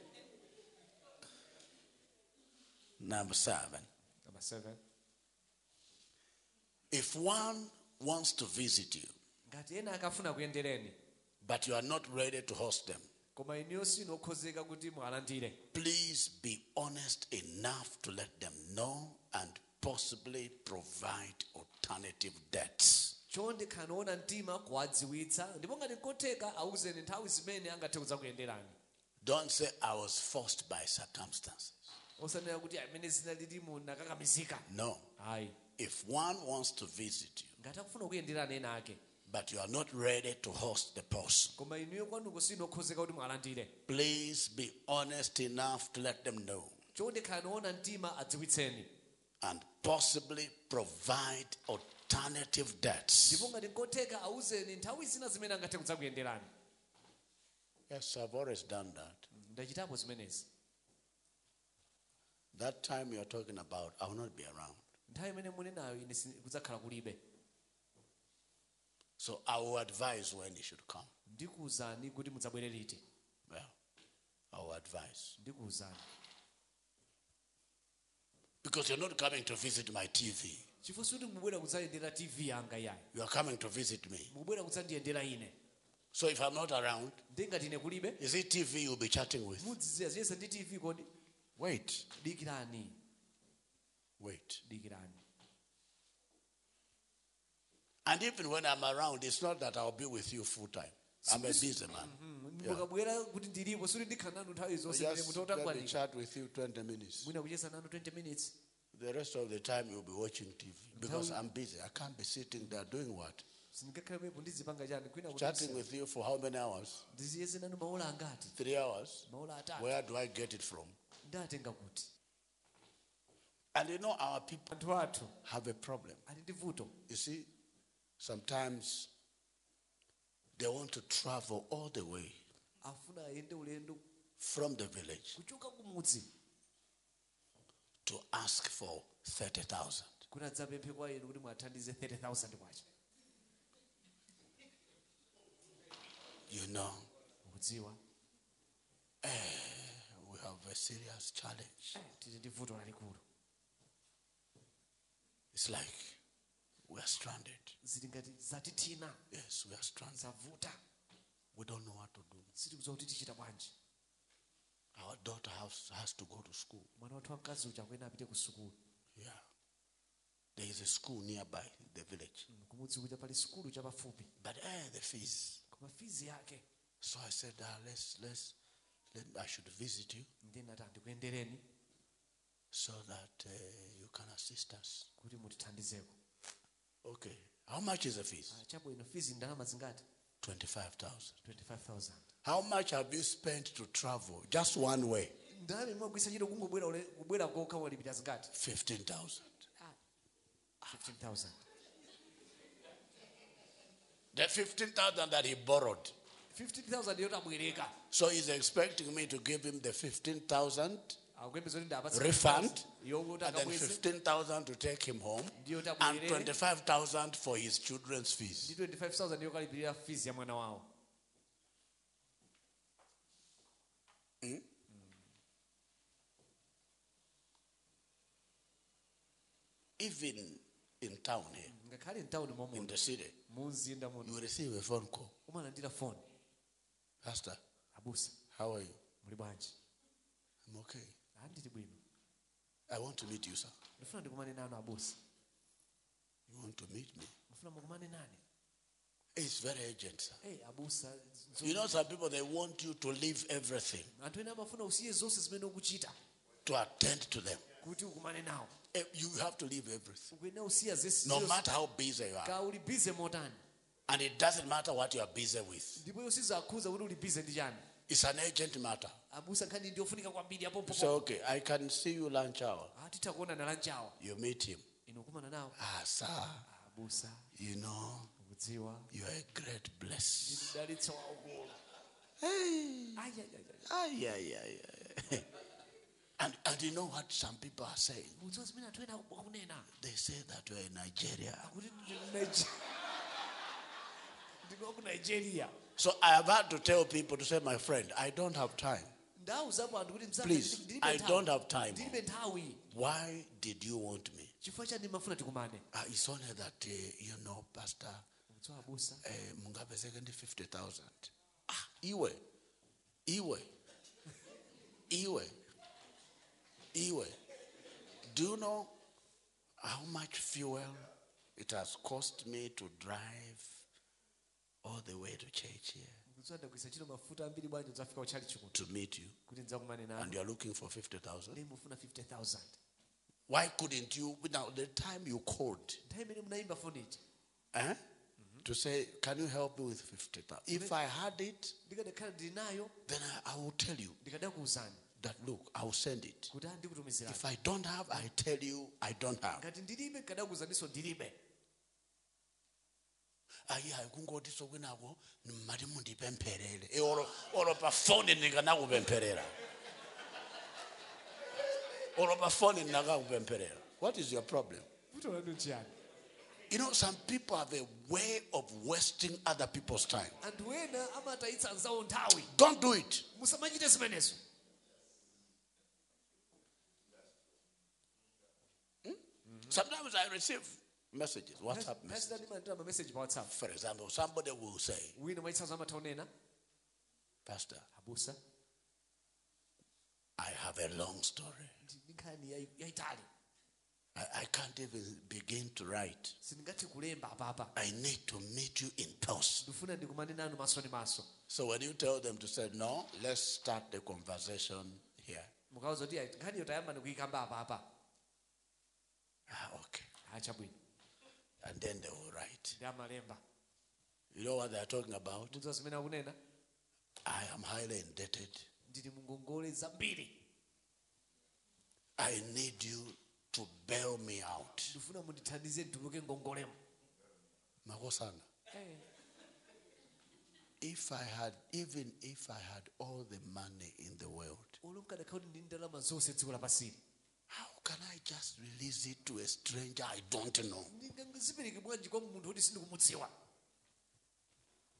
Number seven. Number seven. If one wants to visit you, ngati ena akafuna kuyendereni but you are not ready to host them, koma iniyo sinokhozeka kuti mwalandire please be honest enough to let them know and possibly provide alternative chonde khanaona mtima kuwadziwitsa ndipo ngati awuzeni nthawi zimene angathe kudza kuyenderani Don't say, I was forced by circumstances. osanena kuti amene zina lilimu nakakamizika No. ayi If one wants to visit you, ngati akufuna kuyenderani ena ake but you are not ready to host the person. koma inuyo kwanuko sinokhozeka kuti mwalandire Please be honest enough to let them know chonde khala niona mtima adziwitseni and possibly provide alternative dates. ndipo ngati nkotheka awuzeni nthawi zina zimene angathe kudzakuyenderani Yes, I've always done that. That time you're talking about, I will not be around. Nthawi imene muli nayo ine kudzakhala kulibe So I will advise when you should come. ndikuwuzani kuti mudzabwere liti Well, I will advise. ndikuwuzani Because you're not coming to visit my TV. chifukwa sikuti mubwera kudzayendera tv yanga yayi You are coming to visit me. mubwera kudzandiyendera ine So if I'm not around, ndengati ine kulibe is it TV you'll be chatting with? mudziziya ndi tv kodi Wait, dikirani wait. And even when I'm around, it's not that I'll be with you full time. I'm a busy man. Mm-hmm. mukabwera kuti ndilipo sikuti ndikhala nanu nthawi zonse ndine Just let me chat with you 20 minutes. mwina kucheza nanu 20 minutes The rest of the time you'll be watching TV because I'm busy. I can't be sitting there doing what? sindingakhale mepo ndizipanga chani kwina kuti Chatting with you for how many hours? ndiziyeze nanu maola angati Three hours? Where do I get it from? And you know, our people have a problem. ali ndi vuto You see, sometimes they want to travel all the way afuna ayende ulendo from the village to ask for 30,000. kuti adzapemphe kwa inu kuti mwathandize 30000 kwacha You know, ukudziwa eh, we have a serious challenge. Eh, It's like we are stranded. zili ngati zatithina Yes, we are stranded. We don't know what to do. sitikudziwa kuti tichita bwanji Our daughter has, has to go to school. mwana wathu wamkazi uja akuyena apite ku sukulu Yeah. There is a school nearby the village. kumudzi kuja pali sukulu chapafupi But eh, the fees. koma fizi yake So I said, ah, let's, let's, let, I should visit you ndiye nati ndikuyendereni so that uh, can assist us. kuti mutithandizeko Okay. How much is the fees? Ah, chabwino fizi ndalama zingati 25,000. 25000 How much have you spent to travel? Just one way. ndalama imagwisa chito kungobwera ule- kubwera kokha walipita zingati 15,000. 15000 The 15,000 that he borrowed. 15000 yotabwereka So he's expecting me to give him the 15,000 akuyembeza kuti ndapatsa refund and then 15,000 to take him home and 25,000 for his children's fees. ndi 25000 yokalipirira fizi ya mwana wawo hmm? Even in town here, hmm, in the city, mu mzinda muno you receive a phone call. Pastor, how are you? I'm okay. I want to meet you, sir. ndifuna ndikumane nanu abusa You want to meet me? mufuna mukumane nane It's very urgent, sir. You know, some people, they want you to leave everything anthu ene amafuna usiye zonse zimene ukuchita to attend to them. kuti ukumane nawo Eh, You have to leave everything, ukuyenera usiya zesi no matter how busy you are. ka uli bize motani And it doesn't matter what you are busy with. Ndipo iyo sizakhuza kuti uli bize ndi chani It's an urgent matter. abusa nkhani ndiofunika kwambiri apo So, okay, I can see you lunch hour. atitha kuona na lanchawa You meet him. ino ukumana nawo Ah, sir, you know, you are a great bless. Hey. Ay, ay, ay, ay. And, and you know what some people are saying? mudziwa zimene anthu ena akunena They say that we're in Nigeria. akuti ndikuwa ku nigeria So I have had to tell people to say, my friend, I don't have time. ndauzapo anthu kuti mzanga, Please, I don't have time. Why did you want me? chifukwa chani mafuna tikumane Uh, it's only that, uh, you know, Pastor, uh, mungapezeke ndi 50,000. Ah, iwe, iwe, iwe, iwe. Do you know how much fuel it has cost me to drive all the way to church here mudziwa ndagwisa ntchito mafuta ambiri bwanji udzafika uchali chikuno to meet you? And you're looking for 50,000? ndi mufuna 50000 Why couldn't you, now the time you called, nthawi imene munayimba foniji eh? to say, Can you help me with 50,000? If I had it, ndikadakhala ndili nayo then I, I will tell you that, look, I will send it. If I don't have, I tell you I don't have. Ayi hayi kungoti sokwinako mati mundipempherere E, eh, olo olo pa foni ndikanakupempherera olo pa foni ndinakakupempherera what is your problem? Vuto lanu chiyani you know some people have a way of wasting other people's time. Anthu ena amatayitsa anzawo nthawi. Don't do it. Zimenezo. Hmm? Sometimes i receive messages whatsapp messages. Pastor ndimalandira mameseji pa whatsapp. For example somebody will say wina mwachitsanzo amatha unena pastor i have a long story. Ndi ndi nkhani yayi- yayitali I, I can't even begin to write. Sindingathe kulemba apapa i need to meet you in person. Ndifuna ndikumane nanu maso ndi maso. So when you tell them to say, no, let's start the conversation here. mukauza kuti "Ayi, nkhaniyo tayamba ndikuyikamba apapa Ah, okay. And then they will write. You know what they're talking about? mudziwa zimene akunena I am highly indebted. ndili mungongole zambiri I need you to bail me out. ndifuna mundithandize ndituluke ngongolemo Makosana. Eh. If I had, even if I had all the money in the world, can I just release it to a stranger I don't know? ndingazipereke bwanji kwa munthu kuti sindikumudziwa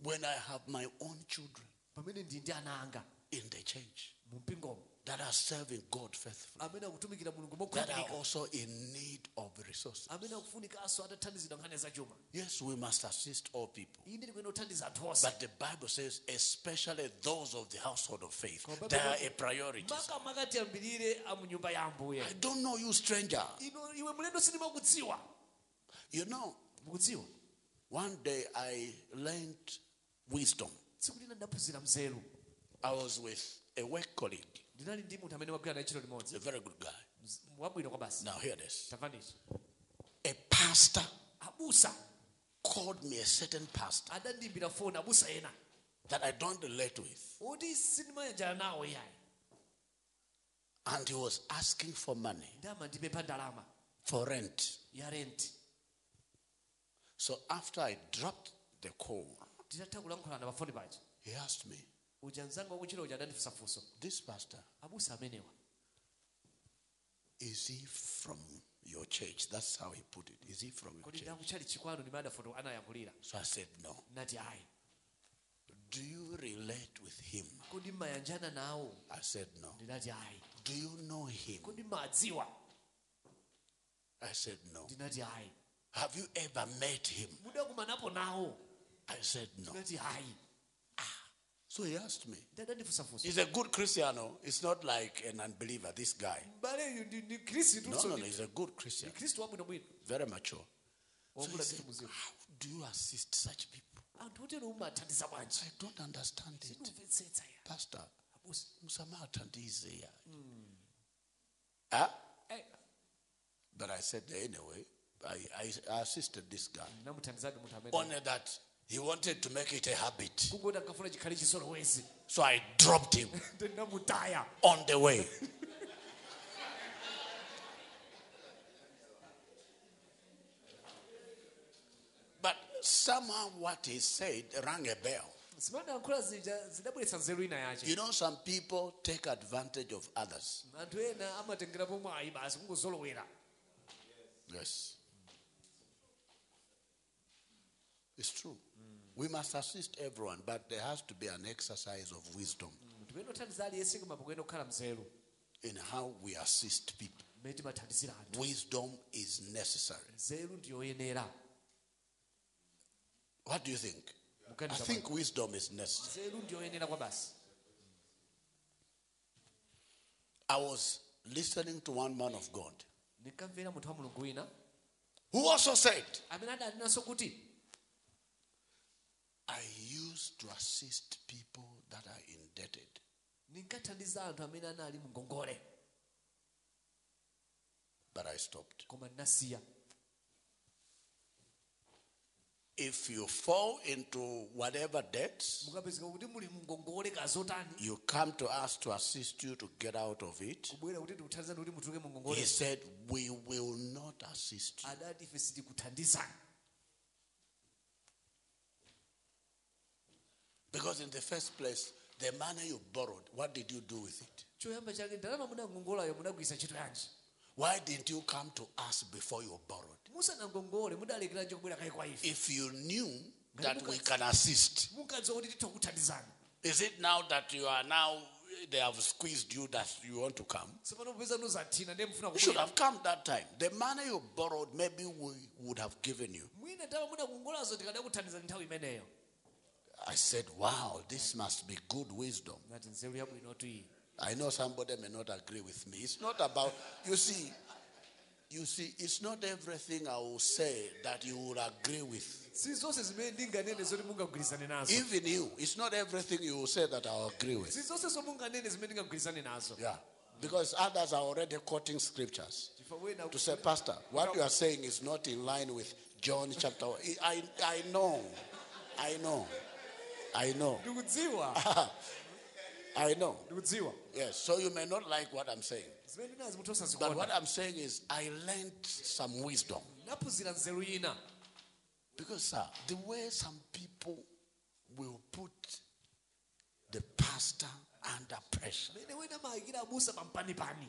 When I have my own children pamene ndi ndi in the church. Mpingomo that are serving God faithfully. amene akutumikira mulungu that are also in need of resources. amene akufunikanso atathandizidwa nkhani zachuma Yes, we must assist all people. ine ndikuyenera kuthandiza anthu onse But the Bible says, especially those of the household of faith, they are a priority. maka makati ambirire a mu nyumba ya ambuye I don't know you, stranger. You know, one day I learned wisdom. tsiku lina ndaphunzira mzeru I was with a work colleague, ndinali ndi munthu amene wagwira naye ntchito He's limodzi a very good guy. Wabwino kwa basi. Now, hear this. A pastor abusa. called me, a certain pastor adandiimbira foni abusa ena. that I don't relate with, oti sindimayanjana nawo yayi and he was asking for money for rent. So after I dropped the call, titatha kulankhulana pafoni paja he asked me, uja mzanga wakuchira uja adandifunsa funso This pastor, amenewa is he from your church? That's how he put it. Is he from your church? ndakuchali chikwano ndimene adafoto So I said, No. nati ayi Do you relate with him? kodi mmayanjana nawo I said, No. ndinati ayi Do you know him? I said, No. ndinati ayi Have you ever met him? nawo I said, No. ndinati ayi So he asked me. ndi adandifunsa funso He's a good Christian. It's not like an unbeliever, this guy. mbaleyu ndi ndi khristu No, no, no. He's a good Christian. Very mature. So he said, How do you assist such people? anthu otero umathandiza bwanji I don't understand it. Pastor, abusa musamathandize ya. Ah? Eh, But I said, anyway, I, I, assisted this guy. Only that he wanted to make it a habit. kungoti ankafuna chikhale chisolowezi So I dropped him [laughs] on the way. [laughs] but somehow what he said rang a bell. zimene ayankhula zija zidabweretsa nzeru ina yace You know, some people take advantage of others. anthu ena amatengerapo mwayi basi kungozolowera Yes. It's true. We must assist everyone, but there has to be an exercise of wisdom timene othandiza aliyense koma pakuyenda kukhala mzeru in how we assist people. mmene timathandizira anthu Wisdom is necessary. What do you think? I think wisdom is necessary. nzeru ndiyoyenera kwa basi I was listening to one man of God ndinkamvera munthu wa mulungu wina who also said, amene adanenaso kuti I used to assist people that are indebted. ndinkathandiza anthu amene anali mngongole But I stopped. if you fall into whatever debts, mukapezeka kuti muli mngongole kazotani you come to us to assist you to get out of it. kubwera kuti tikuthandizani kuti mutuluke mu He said, We will not assist you. Because, in the first place, the money you borrowed, what did you do with it? choyamba chake ndalama munangongolayo munagwisa ntchito yanji Why didn't you come to us before you borrowed? musanangongole mudalekeranji kubwera kai kwa ife If you knew that we can assist, mukadziwa kuti titha kuthandizani is it now that you are now, they have squeezed you that you want to come? tsopano popeza nuzathina ndiye mufuna You should have come that time. The money you borrowed, maybe we would have given you. I said, Wow, this must be good wisdom. ngati nzeru yabwinotu iyi I know somebody may not agree with me. It's not about, you see, you see, it's not everything I will say that you will agree with. si zonse zimene ndinganene zoti mungagwirizane nazo Even you, it's not everything you will say that I'll agree with. si zonse zomunganene zimene ndingagwirizane nazo Yeah. Because others are already quoting scriptures to say, Pastor, what you are saying is not in line with John chapter 1. I, I know. I know. I know. [laughs] [laughs] I know. Yes. So you may not like what I'm saying. zimene ndinazi munthu But what I'm saying is, I learned some wisdom. naphunzira nzeru ina Because, sir, the way some people will put the pastor under pressure, mene wena mayikira abusa pampanipani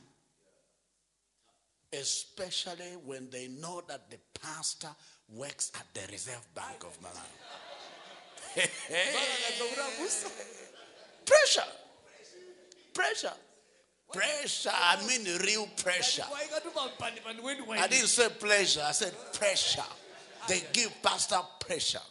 especially when they know that the pastor works at the Reserve Bank of Malawi. Balakadza Pressure. Pressure. Pressure. I mean real pressure. wayikatu pampanipani weni I didn't say pleasure, I said pressure. They give pastor pressure.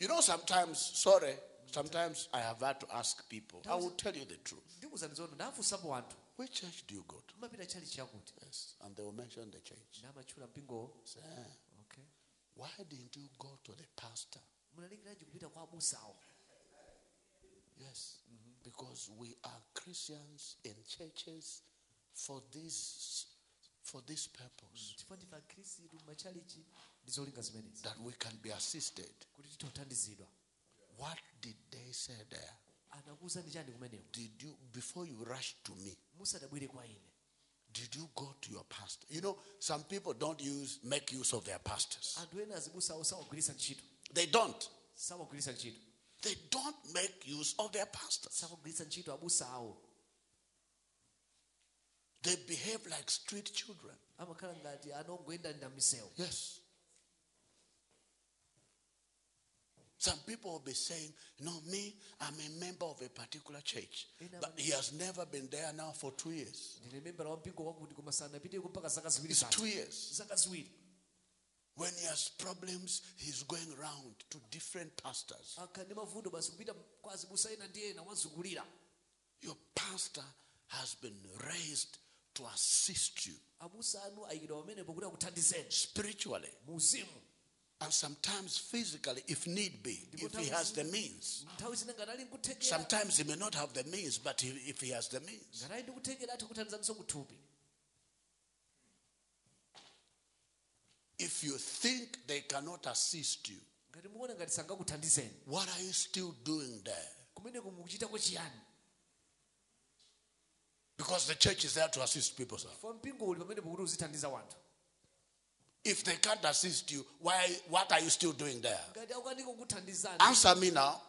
You know, sometimes, sorry, sometimes I have had to ask people. I will tell you the truth. ndikuzani zono ndafunsapo anthu Which church do you go to? mapita chali chakuti Yes. And they will mention the church. Say, "Eh, okay why didn't you go to the pastor? munalekeranji kupita kwa Yes. Because we are Christians in churches for this for this purpose. chifukwa ndife akhristu machalichi ndi zolinga zimenezi That we can be assisted. What did they say there? anakuwuzani chani kumeneko Did you before you rush to me? Musadabwere kwa ine Did you go to your pastor? You know, some people don't use make use of their pastors. anthu ena azibusawo sawagwiritsa ntchito They don't. They don't make use of their pastors. sawagwiritsa ntchito abusa awo They behave like street children. amakhala ngati anongoyenda nda misewu Yes. Some people will be saying, you know, me, I'm a member of a particular church. But he has never been there now for two years. ndine membala wa mpingo wakuti koma sanapiteko mpaka zaka ziwiri It's two years. When he has problems, he's going around to different pastors. akha ndi mavuto basi kupita kwa azibusa ena ndi ena wazungulira Your pastor has been raised to assist you abusa anu ayikidwa pamenepo kuti akuthandizeni spiritually and sometimes physically if need be, if he has the means. nthawi zina ngati ali nkuthekera Sometimes he may not have the means, but he, if he has the means. ngati ali ndi kuthekera atha kuthandizaniso kuthupi If you think they cannot assist you, ngati mukuona ngati sangakuthandizeni what are you still doing there? kumeneko mukuchitako chiyani Because the church is there to assist people, sir. fa mpingo uli pamenepo kuti uzithandiza wanthu If they can't assist you, why? What are you still doing there? ngati akukaniko kuthandizani Answer me now.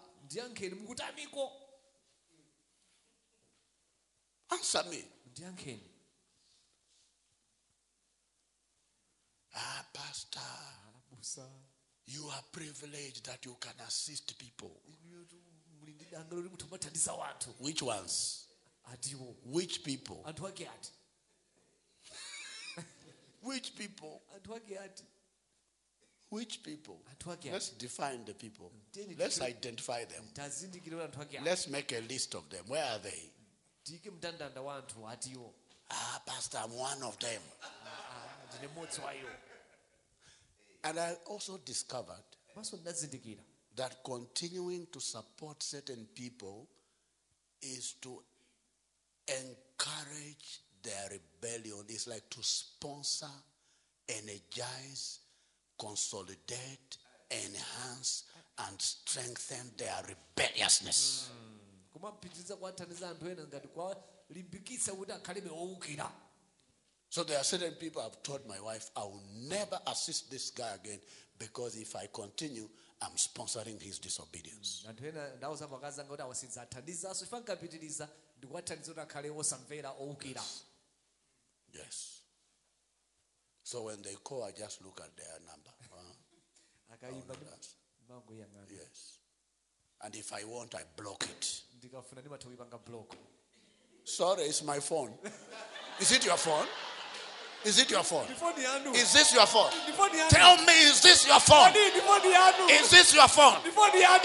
Answer me. Ah, Pastor, you are privileged that you can assist people. inuyotu muli ndi danga loti muthu mumathandiza wanthu Which ones? Which people? Anthu ake ati Which people? anthu ake ati Which people? anthu ake ati Let's define the people. Let's identify them. tazindikire kuti anthu ake ati Let's make a list of them. Where are they? Ah, Pastor, I'm one of them. Ah, ndine mmodzi wa iwo And I also discovered that continuing to support certain people is to encourage their rebellion. is like to sponsor energize, consolidate, enhance, and strengthen their rebelliousness. Hmm. kumapitiriza kuwathandiza anthu ena ngati kwalimbikitsa kuti akhalebe owukira So there are certain people I've told my wife I will never assist this guy again because if I continue, I'm sponsoring his disobedience. anthu Yes. So when they call, I just look at their number. [laughs] Uh, mangoyang'ana yes. And if I want, I block it. ndikafuna ndimatha kuyipanga block Sorry, it's my phone. Is it your phone? Is it your phone? Is this your phone? Tell me, is this your phone? Kodi ndifoni yanu Is this your phone?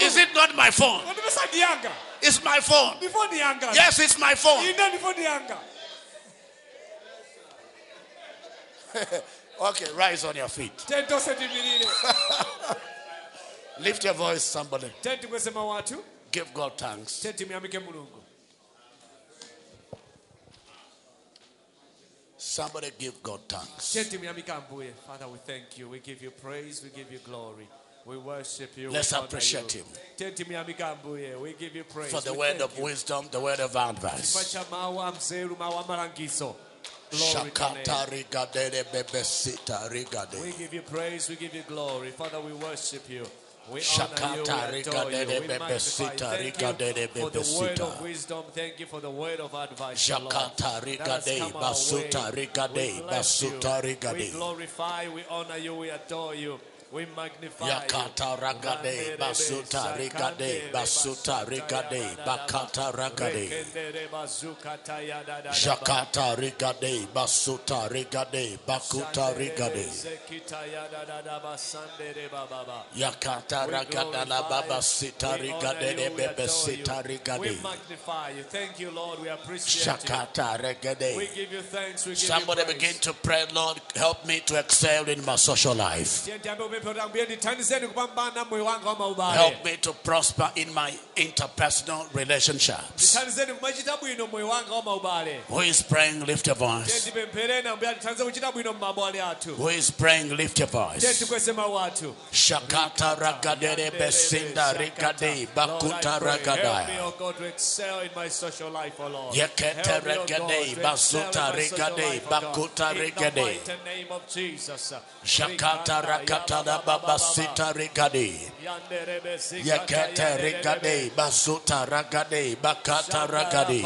Is it not my phone? kodi mesadi yanga It's my phone. Yes, it's my phone. ine ndifoni yanga [laughs] Okay, rise on your feet. [laughs] Lift your voice, somebody. tenti kwesema watu Give God thanks. tenti muyamike mulungu Somebody give God thanks. tenti muyamike ambuye father we thank you we give you praise we give you glory we worship you Let's appreciate you. him. tenti muyamike ambuye we give you praise For the We word of you. wisdom, the word of advice. Pacha mawu amzeru mawu amalangizo Glory to your Shakata rigadere bebesita rigade. We give you praise, we give you glory. Father, we worship you. We Shakata we rigadere we magnify bebesita for the word bebesita. of wisdom. Thank you for the word of advice, Shakata rigade basuta rigade We basuta We rigade. glorify, we honor you, we adore you. We magnify you. Yakata ragade basuta rigade basuta rigade bakata ragade. Shakata rigade basuta rigade bakuta rigade. Yakata ragada la baba sita rigade bebe sita We magnify you. Thank you, Lord. We appreciate you. Shakata We give you thanks. We give Somebody you begin to pray, Lord, help me to excel in my social life. Tiye ndiyambe kupemphera kuti ambuye ndithandizeni kupambana moyo wanga wa maubale Help me to prosper in my interpersonal relationships. ndithandizeni kumachita bwino moyo wanga wa maubale Who is praying? Lift your voice. ndipemphereni ambuye atithandize kuchita bwino mmabale athu Who is praying? Lift your voice. tikweze mawu athu Shakata ragadere besinda rigade bakuta Help me, ragadaya. oh God, to excel in my social life, oh Lord. Yekete Help me, God, regade, basuta rigade, life, oh In the mighty name of Jesus. Shakata rakata da baba sita rigade. Yekete rigade, basuta ragade, bakata ragade.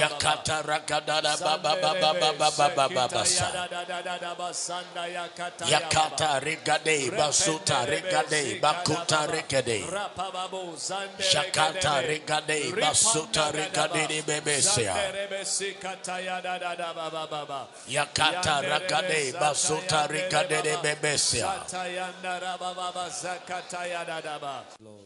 Yakata ragada da baba baba baba baba baba. Yakata rigade, basuta rigade, bakuta rigade. Shakata rigade, basuta rigade de bebesia. Yakata ragade, basuta rigade de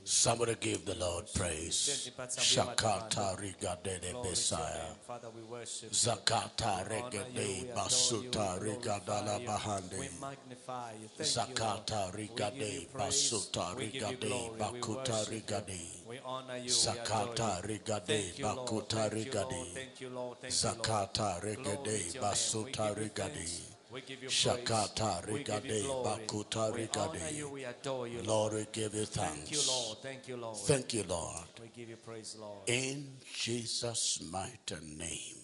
Somebody give the Lord praise. Shakata rigade de besaya. Father, we worship you. Zakata We honor you, regade, basuta rigadala bahande. We magnify you. Thank Zakata you, Lord. We give rigade, basuta rigade, bakuta rigade. We honor you. we Zakata rigade, Thank you, Lord. bakuta Thank you, rigade. Lord. Thank you, Lord. Thank you, Lord. Zakata Glory regade, to your name. We basuta rigade. Thanks. We give you Shakata praise. We give rigade, bakuta We honor rigade. you. We adore you, Lord. We give you Thank you, thanks. Lord. Thank you, Lord. Thank you, Lord. We give you praise, Lord. In Jesus' mighty name.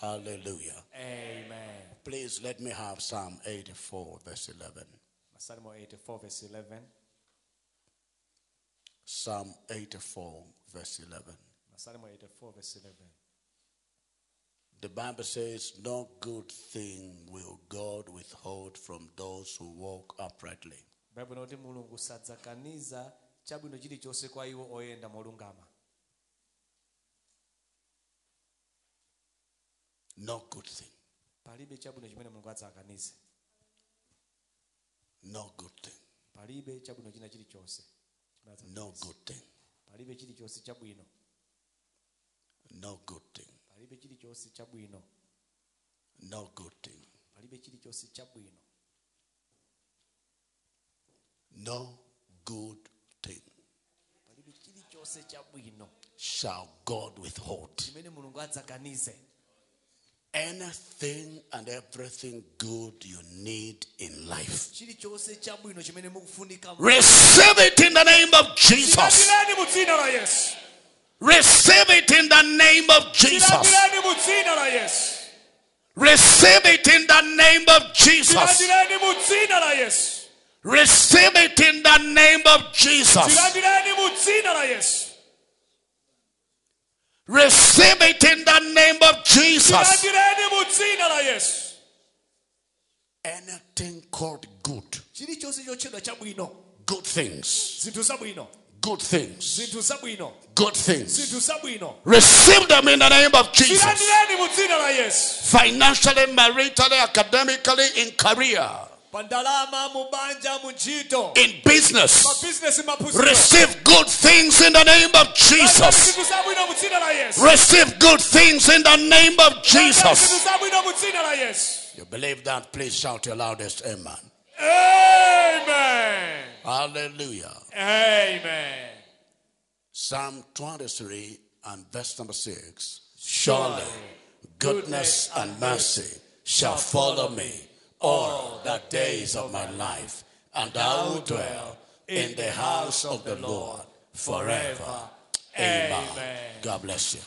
Hallelujah. Amen. Please let me have Psalm 84, verse 11. Masalmo 84, verse 11. Psalm 84, verse 11. Masalmo 84, verse 11. The Bible says, No good thing will God withhold from those who walk uprightly. baibulo kuti mulungu sadzakaniza chabwino chilichonse kwa iwo oyenda molungama No good thing. palibe chabwino chimene mulungu adzakanize No good thing. palibe chabwino china chilichonse chimene adzakanize. No good thing. palibe chilichonse chabwino No good thing. Palibe chilichonse chabwino No good thing. palibe chilichonse chabwino No good thing palibe chilichonse chabwino shall God withhold. mulungu adzakanize anything and everything good you need in life. chilichonse chabwino chimene mukufunika Receive it in the name of Jesus. Receive it in the name of Jesus. chilandileni mu dzina la yesu Receive it in the name of Jesus. chilandileni mu dzina la yesu Receive it in the name of Jesus. chilandileni mu dzina la yesu Receive it in the name of Jesus. chilandileni mu dzina la yesu Anything called good, chilichonse chotchedwa chabwino good things, good things, good things. Receive them in the name of Jesus. chilandileni mu dzina la yesu Financially, maritally, academically, in career, pa ndalama mu banja mu ntchito in business. Receive good things in the name of Jesus. zinthu zabwino mu dzina la yesu Receive good things in the name of Jesus. zinthu zabwino mu dzina la yesu You believe that? Please shout your loudest amen. Amen Hallelujah. amen Psalm 23 and verse number 6. Surely goodness and mercy shall follow me all the days of my life, and I will dwell in the house of the Lord forever. Amen. Amen. God bless you.